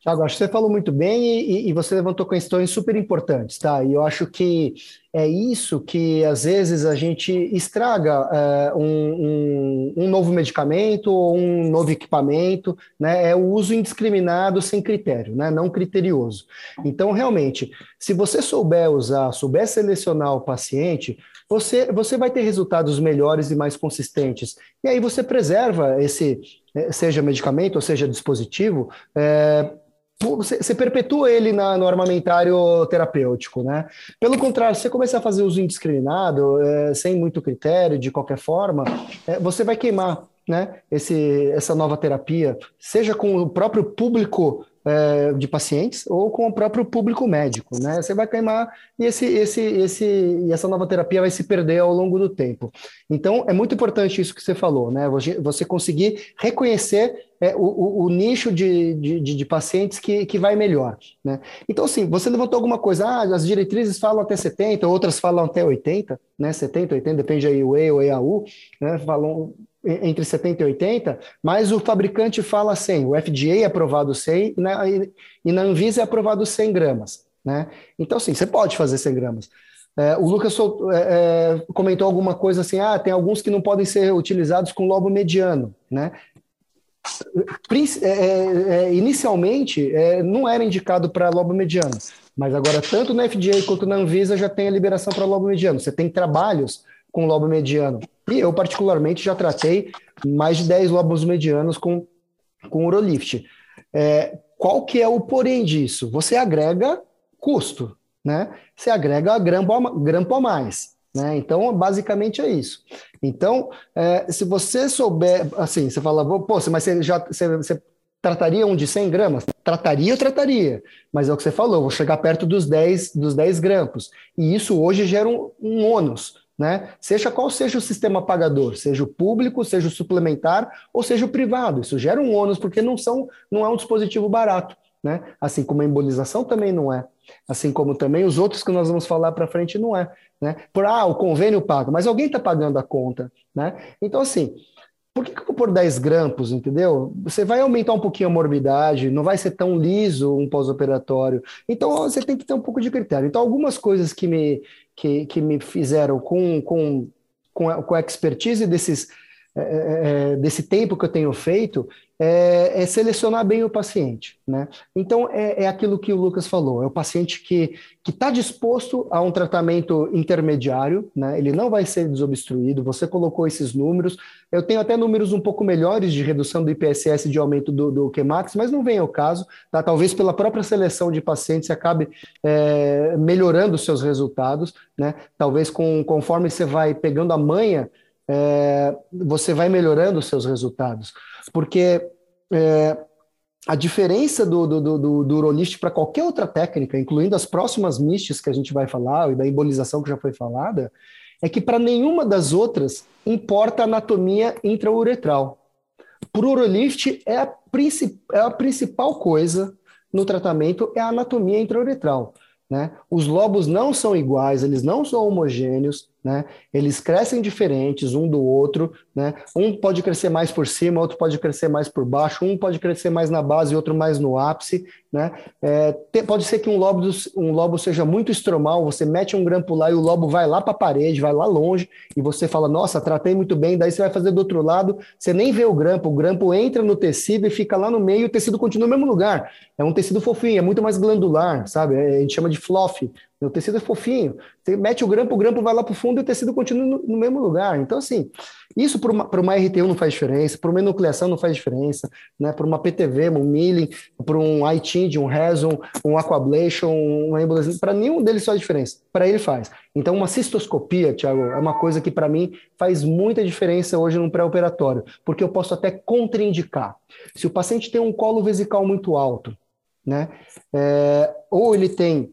Tiago, acho que você falou muito bem e, e, você levantou questões super importantes, tá? E eu acho que é isso que às vezes a gente estraga é, um, um, um, novo medicamento ou um novo equipamento, né? É o uso indiscriminado sem critério, né? Não criterioso. Então, realmente, se você souber usar, souber selecionar o paciente, você, você vai ter resultados melhores e mais consistentes. E aí você preserva esse, eh, seja medicamento ou seja dispositivo, é, você, perpetua ele na, no armamentário terapêutico, né? Pelo contrário, se você começar a fazer uso indiscriminado, é, sem muito critério, de qualquer forma, é, você vai queimar né, esse, essa nova terapia, seja com o próprio público é, de pacientes ou com o próprio público médico, né? Você vai queimar e esse, esse, esse, e essa nova terapia vai se perder ao longo do tempo. Então, é muito importante isso que você falou, né? Você conseguir reconhecer é, o, o, o, nicho de, de, de, pacientes que, que vai melhor, né? Então, assim, você levantou alguma coisa, ah, as diretrizes falam até 70, outras falam até 80, né? 70, 80, depende aí o E ou EAU, né? Falam entre 70 e 80, mas o fabricante fala 100, o FDA é aprovado 100 e na, e na Anvisa é aprovado 100 gramas, né? Então, assim, você pode fazer 100 gramas. É, o Lucas é, é, comentou alguma coisa assim, ah, tem alguns que não podem ser utilizados com lobo mediano, né? É, é, é, inicialmente, não era indicado para lobo mediano, mas agora tanto na FDA quanto na Anvisa já tem a liberação para lobo mediano. Você tem trabalhos com lobo mediano. E eu, particularmente, já tratei mais de 10 lobos medianos com, com Urolift. É, qual que é o porém disso? Você agrega custo, né? Você agrega grampo a mais. Né? Então, basicamente é isso. Então, é, se você souber, assim, você fala, pô, mas você já você, você trataria um de 100 gramas? Trataria, trataria. Mas é o que você falou, vou chegar perto dos 10, dos 10 grampos. E isso hoje gera um, um ônus né? Seja qual seja o sistema pagador, seja o público, seja o suplementar ou seja o privado. Isso gera um ônus porque não são, não é um dispositivo barato, né? Assim como a embolização também não é, assim como também os outros que nós vamos falar para frente não é, né? Por ah, o convênio paga, mas alguém está pagando a conta, né? Então assim, por que, que eu vou pôr 10 grampos, entendeu? Você vai aumentar um pouquinho a morbidade, não vai ser tão liso um pós-operatório. Então, você tem que ter um pouco de critério. Então, algumas coisas que me, que, que me fizeram com, com, com, a, com a expertise desses, é, é, é desse tempo que eu tenho feito, é, é, selecionar bem o paciente. Né? Então, é, é, aquilo que o Lucas falou: é o paciente que está disposto a um tratamento intermediário, né? ele não vai ser desobstruído. Você colocou esses números. Eu tenho até números um pouco melhores de redução do IPSS de aumento do, do QMAX, mas não vem ao caso. Tá? Talvez pela própria seleção de pacientes acabe é, melhorando os seus resultados. Né? Talvez com, conforme você vai pegando a manha é, você vai melhorando os seus resultados. Porque é, a diferença do, do, do, do Urolist para qualquer outra técnica, incluindo as próximas MISTs que a gente vai falar, e da embolização que já foi falada, é que para nenhuma das outras importa a anatomia intrauretral. Para o Urolift, é a, é a principal coisa no tratamento é a anatomia intrauretral. Né? Os lobos não são iguais, eles não são homogêneos, né? Eles crescem diferentes um do outro, né? Um pode crescer mais por cima, outro pode crescer mais por baixo, um pode crescer mais na base outro mais no ápice, né? É, te, pode ser que um lobo, um lobo seja muito estromal, você mete um grampo lá e o lobo vai lá para a parede, vai lá longe, e você fala, nossa, tratei muito bem, daí você vai fazer do outro lado, você nem vê o grampo, o grampo entra no tecido e fica lá no meio, o tecido continua no mesmo lugar. É um tecido fofinho, é muito mais glandular, sabe? É, a gente chama de fluff, o tecido é fofinho. Você mete o grampo, o grampo vai lá para o fundo e o tecido continua no, no, mesmo lugar. Então, assim, isso para uma, uma RTU não faz diferença, para uma enucleação não faz diferença, né? para uma PTV, um milling, para um iTind, um Reson, um Aquablation, uma embolização, para nenhum deles faz diferença. Para ele faz. Então, uma cistoscopia, Thiago, é uma coisa que para mim faz muita diferença hoje no pré-operatório, porque eu posso até contraindicar. Se o paciente tem um colo vesical muito alto, né? É, ou ele tem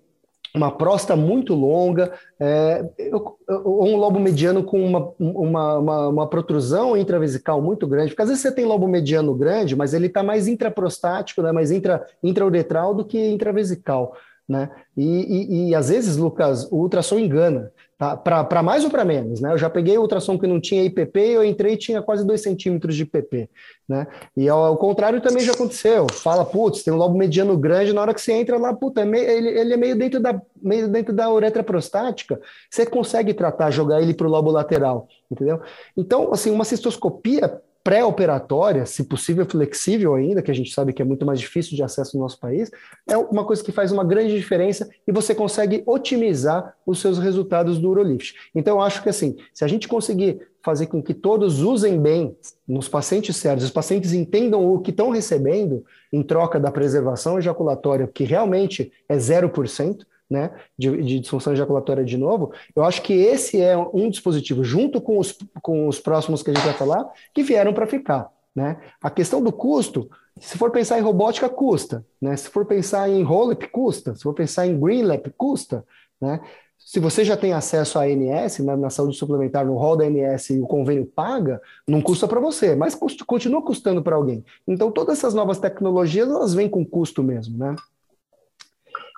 uma próstata muito longa, é, ou um lobo mediano com uma, uma, uma, uma, protrusão intravesical muito grande, porque às vezes você tem lobo mediano grande, mas ele está mais intraprostático, né, mais intra, intrauretral do que intravesical. Né? E, e, e às vezes, Lucas, o ultrassom engana. Tá? Para mais ou para menos, né? Eu já peguei ultrassom que não tinha IPP eu entrei e tinha quase 2 centímetros de IPP, né? E ao, ao, contrário também já aconteceu. Fala, putz, tem um lobo mediano grande, na hora que você entra lá, puta, é meio, ele, ele, é meio dentro da, meio dentro da uretra prostática, você consegue tratar, jogar ele para o lobo lateral, entendeu? Então, assim, uma cistoscopia pré-operatória, se possível flexível ainda, que a gente sabe que é muito mais difícil de acesso no nosso país, é uma coisa que faz uma grande diferença e você consegue otimizar os seus resultados do Urolift. Então, eu acho que assim, se a gente conseguir fazer com que todos usem bem nos pacientes sérios, os pacientes entendam o que estão recebendo em troca da preservação ejaculatória, que realmente é 0%, né, de, de, disfunção ejaculatória de novo, eu acho que esse é um dispositivo, junto com os, com os próximos que a gente vai falar, que vieram para ficar. Né? A questão do custo, se for pensar em robótica, custa. Né? Se for pensar em Rollup, custa. Se for pensar em GreenLab, custa. Né? Se você já tem acesso à ANS, né, na saúde suplementar, no rol da ANS e o convênio paga, não custa para você, mas continua custando para alguém. Então, todas essas novas tecnologias, elas vêm com custo mesmo, né?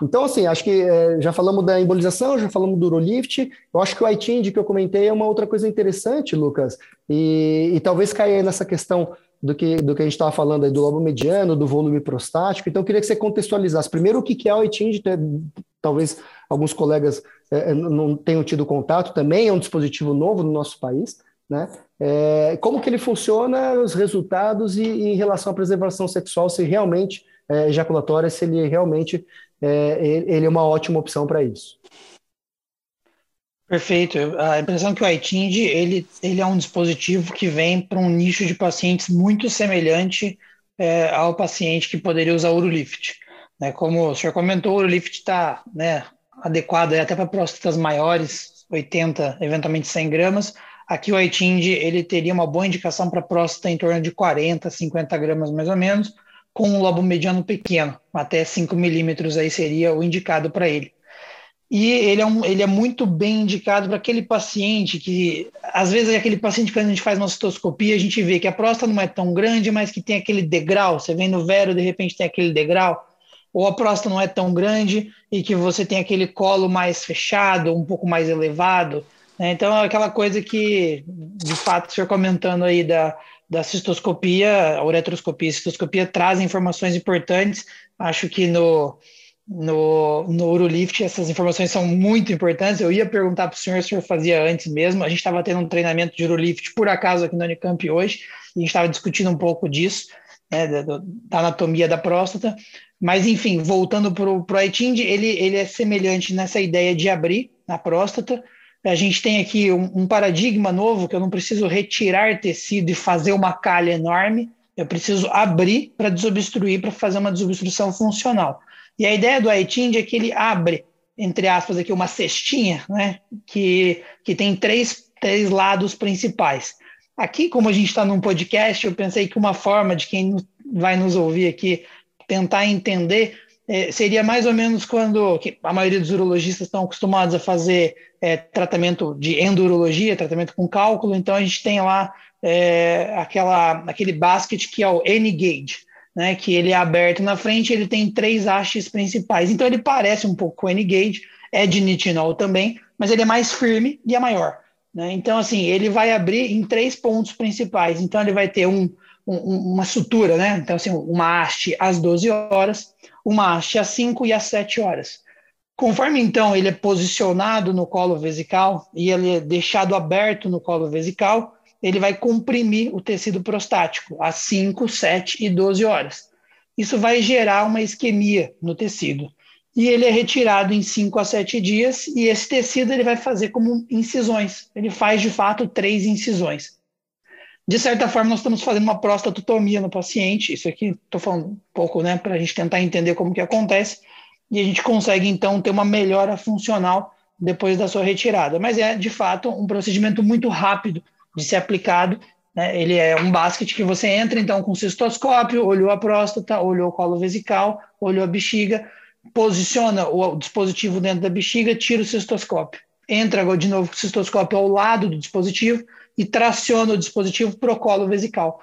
Então, assim, acho que é, já falamos da embolização, já falamos do Urolift. Eu acho que o iTind que eu comentei é uma outra coisa interessante, Lucas, e, e talvez caia nessa questão do que, do que a gente estava falando aí, do lobo mediano, do volume prostático. Então, eu queria que você contextualizasse primeiro o que é o iTind, talvez alguns colegas é, é, não tenham tido contato, também é um dispositivo novo no nosso país, né? É, como que ele funciona, os resultados e, e, em relação à preservação sexual, se realmente é, ejaculatória, se ele realmente é, ele é uma ótima opção para isso. Perfeito. A impressão que o iTind ele, ele é um dispositivo que vem para um nicho de pacientes muito semelhante é, ao paciente que poderia usar o Urolift. Né, como o senhor comentou, o Urolift está né, adequado até para próstatas maiores, 80, eventualmente 100 gramas. Aqui o iTind ele teria uma boa indicação para próstata em torno de 40, 50 gramas mais ou menos, com um lobo mediano pequeno, até 5 milímetros aí seria o indicado para ele. E ele é, um, ele é muito bem indicado para aquele paciente que, às vezes, é aquele paciente que a gente faz uma citoscopia, a gente vê que a próstata não é tão grande, mas que tem aquele degrau. Você vem no vero, de repente tem aquele degrau. Ou a próstata não é tão grande e que você tem aquele colo mais fechado, um pouco mais elevado. Né? Então, é aquela coisa que, de fato, o senhor comentando aí da, da cistoscopia, a uretroscopia e a cistoscopia trazem informações importantes. Acho que no, no, no Urolift essas informações são muito importantes. Eu ia perguntar para o senhor se o senhor fazia antes mesmo. A gente estava tendo um treinamento de Urolift, por acaso, aqui no Unicamp hoje, e a gente estava discutindo um pouco disso, né, da, da, anatomia da próstata. Mas, enfim, voltando para o iTind, ele, ele é semelhante nessa ideia de abrir na próstata, a gente tem aqui um, um, paradigma novo que eu não preciso retirar tecido e fazer uma calha enorme, eu preciso abrir para desobstruir, para fazer uma desobstrução funcional. E a ideia do iTind é que ele abre, entre aspas, aqui uma cestinha, né, que, que tem três, três lados principais. Aqui, como a gente está num podcast, eu pensei que uma forma de quem vai nos ouvir aqui tentar entender é, seria mais ou menos quando a maioria dos urologistas estão acostumados a fazer é, tratamento de endurologia, tratamento com cálculo, então a gente tem lá é, aquela, aquele basket que é o N-Gauge, né, que ele é aberto na frente, ele tem três hastes principais, então ele parece um pouco com o N-Gauge, é de nitinol também, mas ele é mais firme e é maior. Né? Então, assim, ele vai abrir em três pontos principais, então ele vai ter um, um, uma sutura, né? então assim, uma haste às 12 horas, uma haste às 5 e às 7 horas. Conforme então ele é posicionado no colo vesical e ele é deixado aberto no colo vesical, ele vai comprimir o tecido prostático às 5, 7 e 12 horas. Isso vai gerar uma isquemia no tecido. E ele é retirado em 5 a 7 dias e esse tecido ele vai fazer como incisões. Ele faz de fato três incisões. De certa forma, nós estamos fazendo uma prostatotomia no paciente. Isso aqui estou falando um pouco, né, para a gente tentar entender como que acontece e a gente consegue então ter uma melhora funcional depois da sua retirada. Mas é de fato um procedimento muito rápido de ser aplicado. Né? Ele é um basket que você entra então com cistoscópio, olhou a próstata, olhou o colo vesical, olhou a bexiga, posiciona o dispositivo dentro da bexiga, tira o cistoscópio. Entra de novo com o cistoscópio ao lado do dispositivo e traciona o dispositivo para o colo vesical.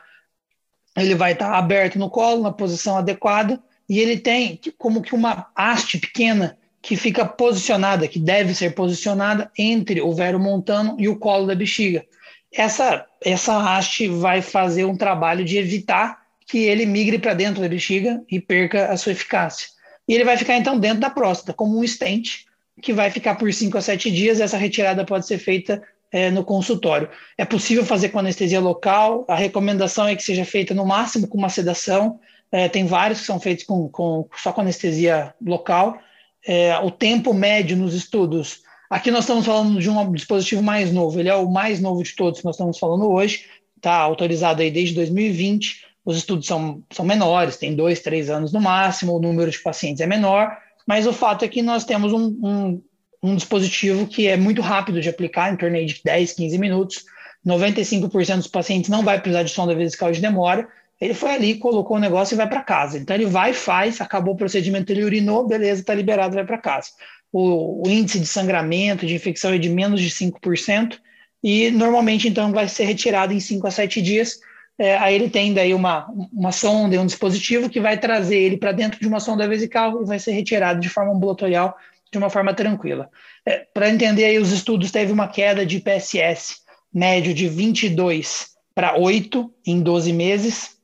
Ele vai estar aberto no colo, na posição adequada, e ele tem como que uma haste pequena que fica posicionada, que deve ser posicionada entre o vero montano e o colo da bexiga. Essa, essa haste vai fazer um trabalho de evitar que ele migre para dentro da bexiga e perca a sua eficácia. E ele vai ficar então dentro da próstata, como um stent, que vai ficar por 5 a 7 dias. Essa retirada pode ser feita é, no consultório. É possível fazer com anestesia local, a recomendação é que seja feita no máximo com uma sedação, é, tem vários que são feitos com, com, só com anestesia local. É, o tempo médio nos estudos. Aqui nós estamos falando de um dispositivo mais novo, ele é o mais novo de todos que nós estamos falando hoje, está autorizado aí desde 2020. Os estudos são, são menores, tem dois, três anos no máximo, o número de pacientes é menor, mas o fato é que nós temos um, um, um dispositivo que é muito rápido de aplicar, em torno de 10, 15 minutos, 95% dos pacientes não vai precisar de sonda vesical de demora. Ele foi ali, colocou o negócio e vai para casa. Então ele vai, faz, acabou o procedimento, ele urinou, beleza, está liberado, vai para casa. O, o, índice de sangramento, de infecção é de menos de 5%, e normalmente então vai ser retirado em 5 a 7 dias. É, aí ele tem daí uma, uma sonda e um dispositivo que vai trazer ele para dentro de uma sonda vesical e vai ser retirado de forma ambulatorial, de uma forma tranquila. É, para entender aí os estudos, teve uma queda de PSS médio de 22 para 8 em 12 meses,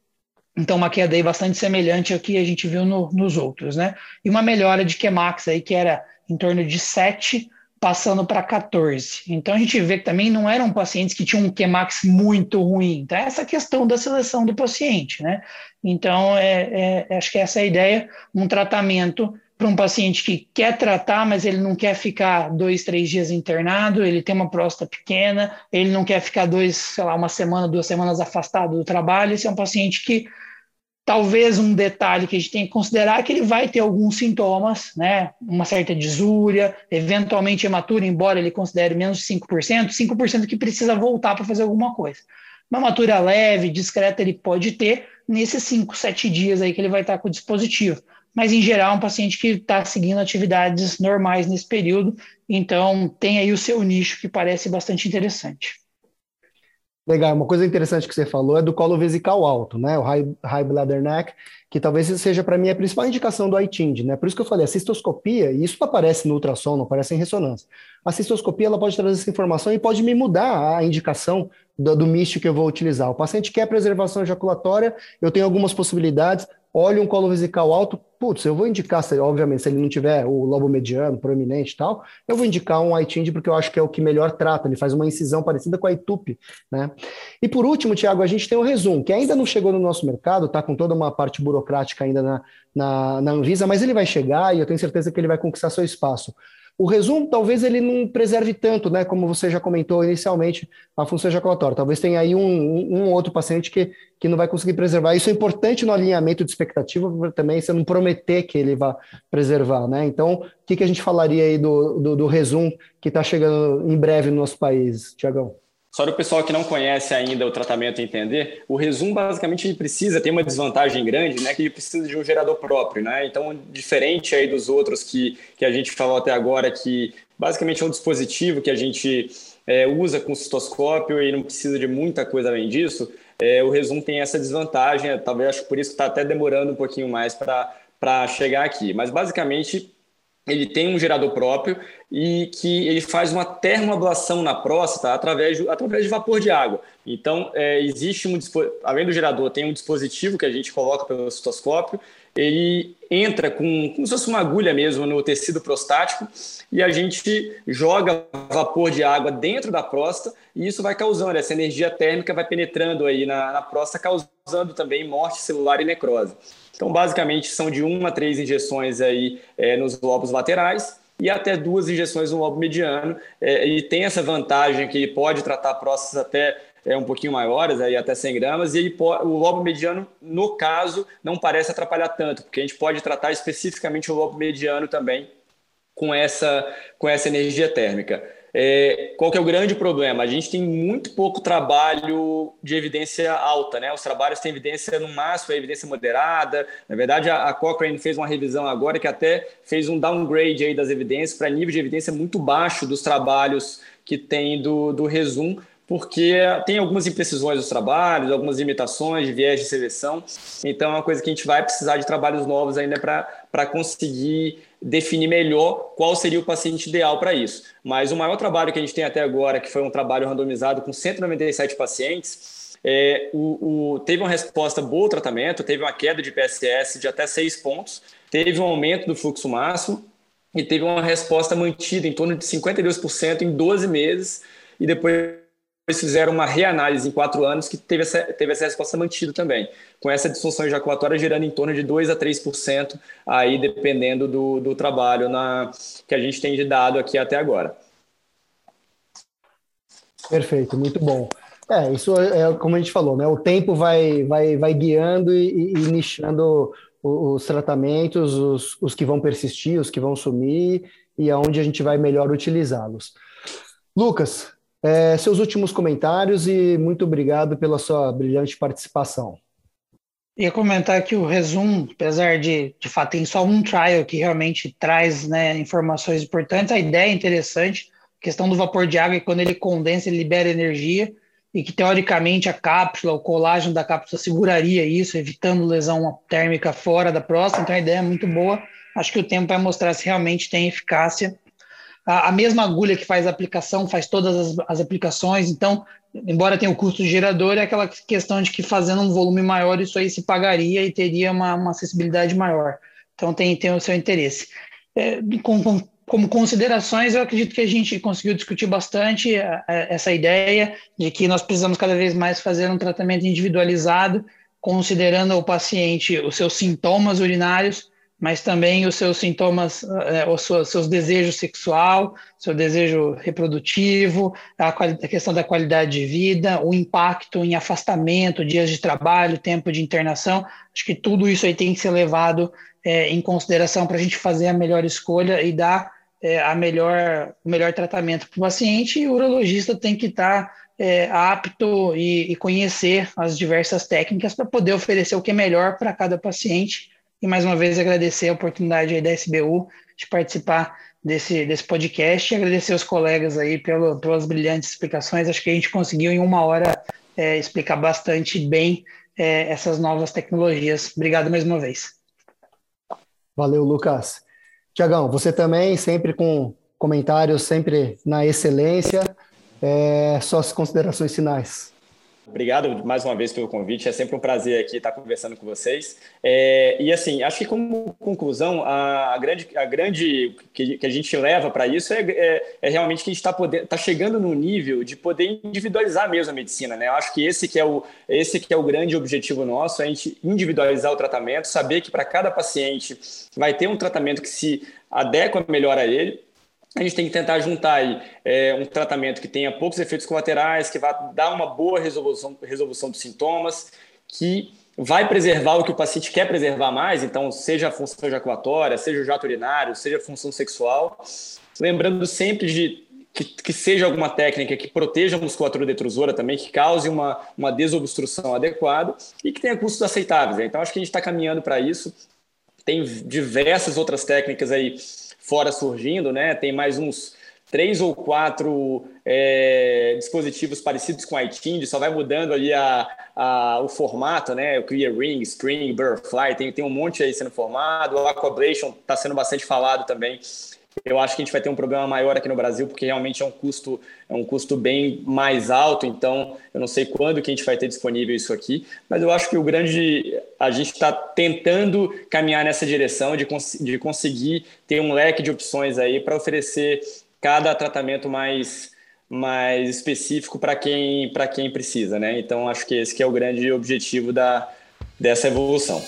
então, uma queda aí bastante semelhante ao que a gente viu no, nos outros, né? E uma melhora de Qmax aí, que era em torno de 7, passando para 14. Então, a gente vê que também não eram pacientes que tinham um Qmax muito ruim. Então, é essa questão da seleção do paciente, né? Então, é, é, acho que essa é a ideia, um tratamento para um paciente que quer tratar, mas ele não quer ficar dois, três dias internado, ele tem uma próstata pequena, ele não quer ficar dois, sei lá, uma semana, duas semanas afastado do trabalho. Esse é um paciente que talvez um detalhe que a gente tem que considerar é que ele vai ter alguns sintomas, né? Uma certa disúria, eventualmente hematura, embora ele considere menos de 5%, 5% que precisa voltar para fazer alguma coisa. Uma hematura leve, discreta, ele pode ter nesses 5, 7 dias aí que ele vai estar com o dispositivo mas em geral é um paciente que está seguindo atividades normais nesse período, então tem aí o seu nicho que parece bastante interessante. Legal, uma coisa interessante que você falou é do colo vesical alto, né? O high, high bladder neck, que talvez seja para mim a principal indicação do ITIND, né? Por isso que eu falei, a cistoscopia, e isso não aparece no ultrassom, não aparece em ressonância. A cistoscopia ela pode trazer essa informação e pode me mudar a indicação do, do que eu vou utilizar. O paciente quer preservação ejaculatória, eu tenho algumas possibilidades, olha um colo vesical alto, putz, eu vou indicar, se, obviamente, se ele não tiver o lobo mediano, proeminente e tal, eu vou indicar um iTind porque eu acho que é o que melhor trata, ele faz uma incisão parecida com a ITUP, né? E por último, Tiago, a gente tem o Resum, que ainda não chegou no nosso mercado, tá com toda uma parte burocrática ainda na, na, na Anvisa, mas ele vai chegar e eu tenho certeza que ele vai conquistar seu espaço. O resumo, talvez ele não preserve tanto, né? Como você já comentou inicialmente, a função ejaculatória. Talvez tenha aí um, um outro paciente que, que não vai conseguir preservar. Isso é importante no alinhamento de expectativa também, você não prometer que ele vá preservar, né? Então, o que, que a gente falaria aí do, do, do resumo que está chegando em breve no nosso país, Tiagão? Só para o pessoal que não conhece ainda o tratamento entender, o resumo basicamente ele precisa, tem uma desvantagem grande, né, que ele precisa de um gerador próprio, né? Então, diferente aí dos outros que, que a gente falou até agora, que basicamente é um dispositivo que a gente é, usa com cistoscópio e não precisa de muita coisa além disso, é, o resumo tem essa desvantagem, talvez acho por isso que está até demorando um pouquinho mais para chegar aqui. Mas basicamente ele tem um gerador próprio e que ele faz uma termoablação na próstata através de, através de vapor de água. Então, é, existe um, além do gerador, tem um dispositivo que a gente coloca pelo citoscópio, ele entra com como se fosse uma agulha mesmo no tecido prostático e a gente joga vapor de água dentro da próstata e isso vai causando, essa energia térmica vai penetrando aí na, na próstata, causando também morte celular e necrose. Então, basicamente, são de uma a três injeções aí é, nos lobos laterais e até duas injeções no lobo mediano. É, e tem essa vantagem que pode tratar próstatas até é, um pouquinho maiores, aí até 100 gramas, e ele o lobo mediano, no caso, não parece atrapalhar tanto, porque a gente pode tratar especificamente o lobo mediano também com essa, com essa energia térmica. É, qual que é o grande problema? A gente tem muito pouco trabalho de evidência alta, né? Os trabalhos têm evidência no máximo, é evidência moderada. Na verdade, a, a, Cochrane fez uma revisão agora que até fez um downgrade aí das evidências para nível de evidência muito baixo dos trabalhos que tem do, do Resum, porque tem algumas imprecisões dos trabalhos, algumas limitações de viés de seleção. Então, é uma coisa que a gente vai precisar de trabalhos novos ainda para conseguir definir melhor qual seria o paciente ideal para isso. Mas o maior trabalho que a gente tem até agora, que foi um trabalho randomizado com 197 pacientes, é, o, o, teve uma resposta boa ao tratamento, teve uma queda de PSS de até 6 pontos, teve um aumento do fluxo máximo e teve uma resposta mantida em torno de 52% em 12 meses e depois fizeram uma reanálise em quatro anos que teve essa, teve essa resposta mantida também, com essa disfunção ejaculatória gerando em torno de 2 a 3%, aí dependendo do, do trabalho na, que a gente tem de dado aqui até agora. Perfeito, muito bom. É, isso é, é como a gente falou, né? O tempo vai, vai, vai guiando e, e nichando os, os tratamentos, os, os que vão persistir, os que vão sumir e aonde a gente vai melhor utilizá-los. Lucas, é, seus últimos comentários e muito obrigado pela sua brilhante participação. Ia comentar que o resumo, apesar de, de fato, tem só um trial que realmente traz né, informações importantes, a ideia é interessante, a questão do vapor de água, e quando ele condensa, ele libera energia, e que teoricamente a cápsula, o colágeno da cápsula seguraria isso, evitando lesão térmica fora da próstata, então a ideia é muito boa. Acho que o tempo vai mostrar se realmente tem eficácia. A, a mesma agulha que faz a aplicação faz todas as, as aplicações, então embora tenha o custo gerador, é aquela questão de que fazendo um volume maior, isso aí se pagaria e teria uma, uma acessibilidade maior. Então tem, tem o seu interesse. É, com, com, como considerações, eu acredito que a gente conseguiu discutir bastante a, a, essa ideia de que nós precisamos cada vez mais fazer um tratamento individualizado, considerando o paciente os seus sintomas urinários, mas também os seus sintomas, é, os seus, seus desejos sexual, seu desejo reprodutivo, a, a, questão da qualidade de vida, o impacto em afastamento, dias de trabalho, tempo de internação. Acho que tudo isso aí tem que ser levado é, em consideração para a gente fazer a melhor escolha e dar é, a melhor, o melhor tratamento para o paciente. E o urologista tem que estar tá, é, apto e, e conhecer as diversas técnicas para poder oferecer o que é melhor para cada paciente e mais uma vez agradecer a oportunidade aí da SBU de participar desse, desse podcast e agradecer aos colegas aí pelo, pelas brilhantes explicações. Acho que a gente conseguiu em uma hora é, explicar bastante bem é, essas novas tecnologias. Obrigado mais uma vez. Valeu, Lucas. Tiagão, você também sempre com comentários sempre na excelência. É, suas considerações finais. Obrigado mais uma vez pelo convite. É sempre um prazer aqui estar conversando com vocês. É, e assim, acho que como conclusão, a, a grande, a grande que, que a gente leva para isso é, é, é, realmente que a gente está tá chegando no nível de poder individualizar mesmo a medicina. Né? Eu acho que esse que é o, esse que é o grande objetivo nosso, é a gente individualizar o tratamento, saber que para cada paciente vai ter um tratamento que se adequa melhor a ele a gente tem que tentar juntar aí é, um tratamento que tenha poucos efeitos colaterais, que vá dar uma boa resolução, resolução dos sintomas, que vai preservar o que o paciente quer preservar mais, então seja a função ejaculatória, seja o jato urinário, seja a função sexual, lembrando sempre de que, que, seja alguma técnica que proteja a musculatura detrusora também, que cause uma, uma desobstrução adequada e que tenha custos aceitáveis. Né? Então, acho que a gente está caminhando para isso. Tem diversas outras técnicas aí fora surgindo, né? Tem mais uns três ou quatro é, dispositivos parecidos com a iTunes, só vai mudando ali a, a, o formato, né? O Clear Ring, Spring, Butterfly, tem, tem um monte aí sendo formado. O Aquablation está sendo bastante falado também eu acho que a gente vai ter um problema maior aqui no Brasil, porque realmente é um custo, é um custo bem mais alto, então eu não sei quando que a gente vai ter disponível isso aqui, mas eu acho que o grande. A gente está tentando caminhar nessa direção de, cons de conseguir ter um leque de opções aí para oferecer cada tratamento mais mais específico para quem para quem precisa, né? Então acho que esse que é o grande objetivo da dessa evolução.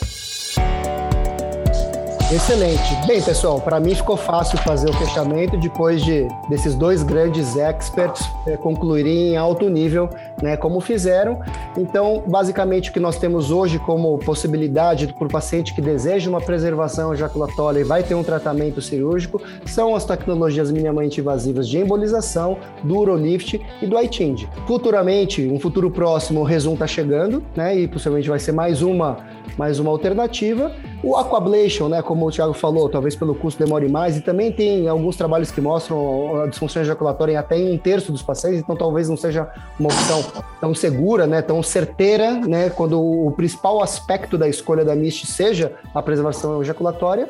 Excelente. Bem, pessoal, para mim ficou fácil fazer o fechamento depois de desses dois grandes experts é, concluírem em alto nível, né, como fizeram. Então, basicamente, o que nós temos hoje como possibilidade para o paciente que deseja uma preservação ejaculatória e vai ter um tratamento cirúrgico são as tecnologias minimamente invasivas de embolização, do Urolift e do iTind. Futuramente, um futuro próximo, o Resum está chegando, né, e possivelmente vai ser mais uma, mais uma alternativa. O Aquablation, né, como o Thiago falou, talvez pelo custo demore mais, e também tem alguns trabalhos que mostram a disfunção ejaculatória em até um terço dos pacientes, então talvez não seja uma opção tão segura, né, tão certeira, né, quando o principal aspecto da escolha da MIST seja a preservação ejaculatória.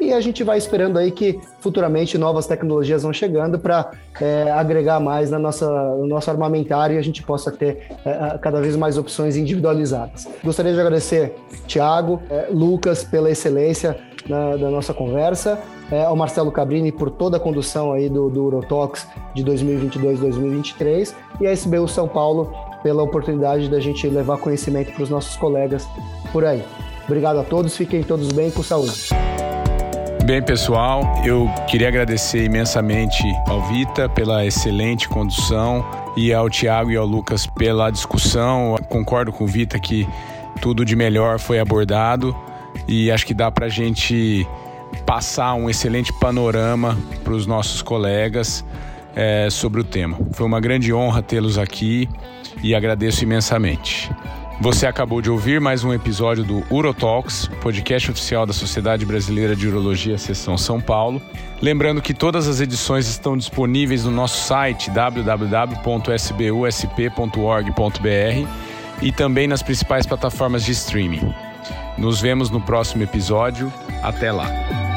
E a gente vai esperando aí que futuramente novas tecnologias vão chegando para é, agregar mais na nossa, no nosso armamentário e a gente possa ter é, cada vez mais opções individualizadas. Gostaria de agradecer Tiago, é, Lucas pela excelência na, da nossa conversa, é, ao Marcelo Cabrini por toda a condução aí do, do Urotox de 2022-2023 e a SBU São Paulo pela oportunidade da gente levar conhecimento para os nossos colegas por aí. Obrigado a todos, fiquem todos bem com saúde. Bem, pessoal, eu queria agradecer imensamente ao Vita pela excelente condução e ao Tiago e ao Lucas pela discussão. concordo com o Vita que tudo de melhor foi abordado e acho que dá para a gente passar um excelente panorama para os nossos colegas é, sobre o tema. Foi uma grande honra tê-los aqui e agradeço imensamente. Você acabou de ouvir mais um episódio do Urotalks, podcast oficial da Sociedade Brasileira de Urologia, Seção São Paulo. Lembrando que todas as edições estão disponíveis no nosso site www.sbusp.org.br e também nas principais plataformas de streaming. Nos vemos no próximo episódio. Até lá!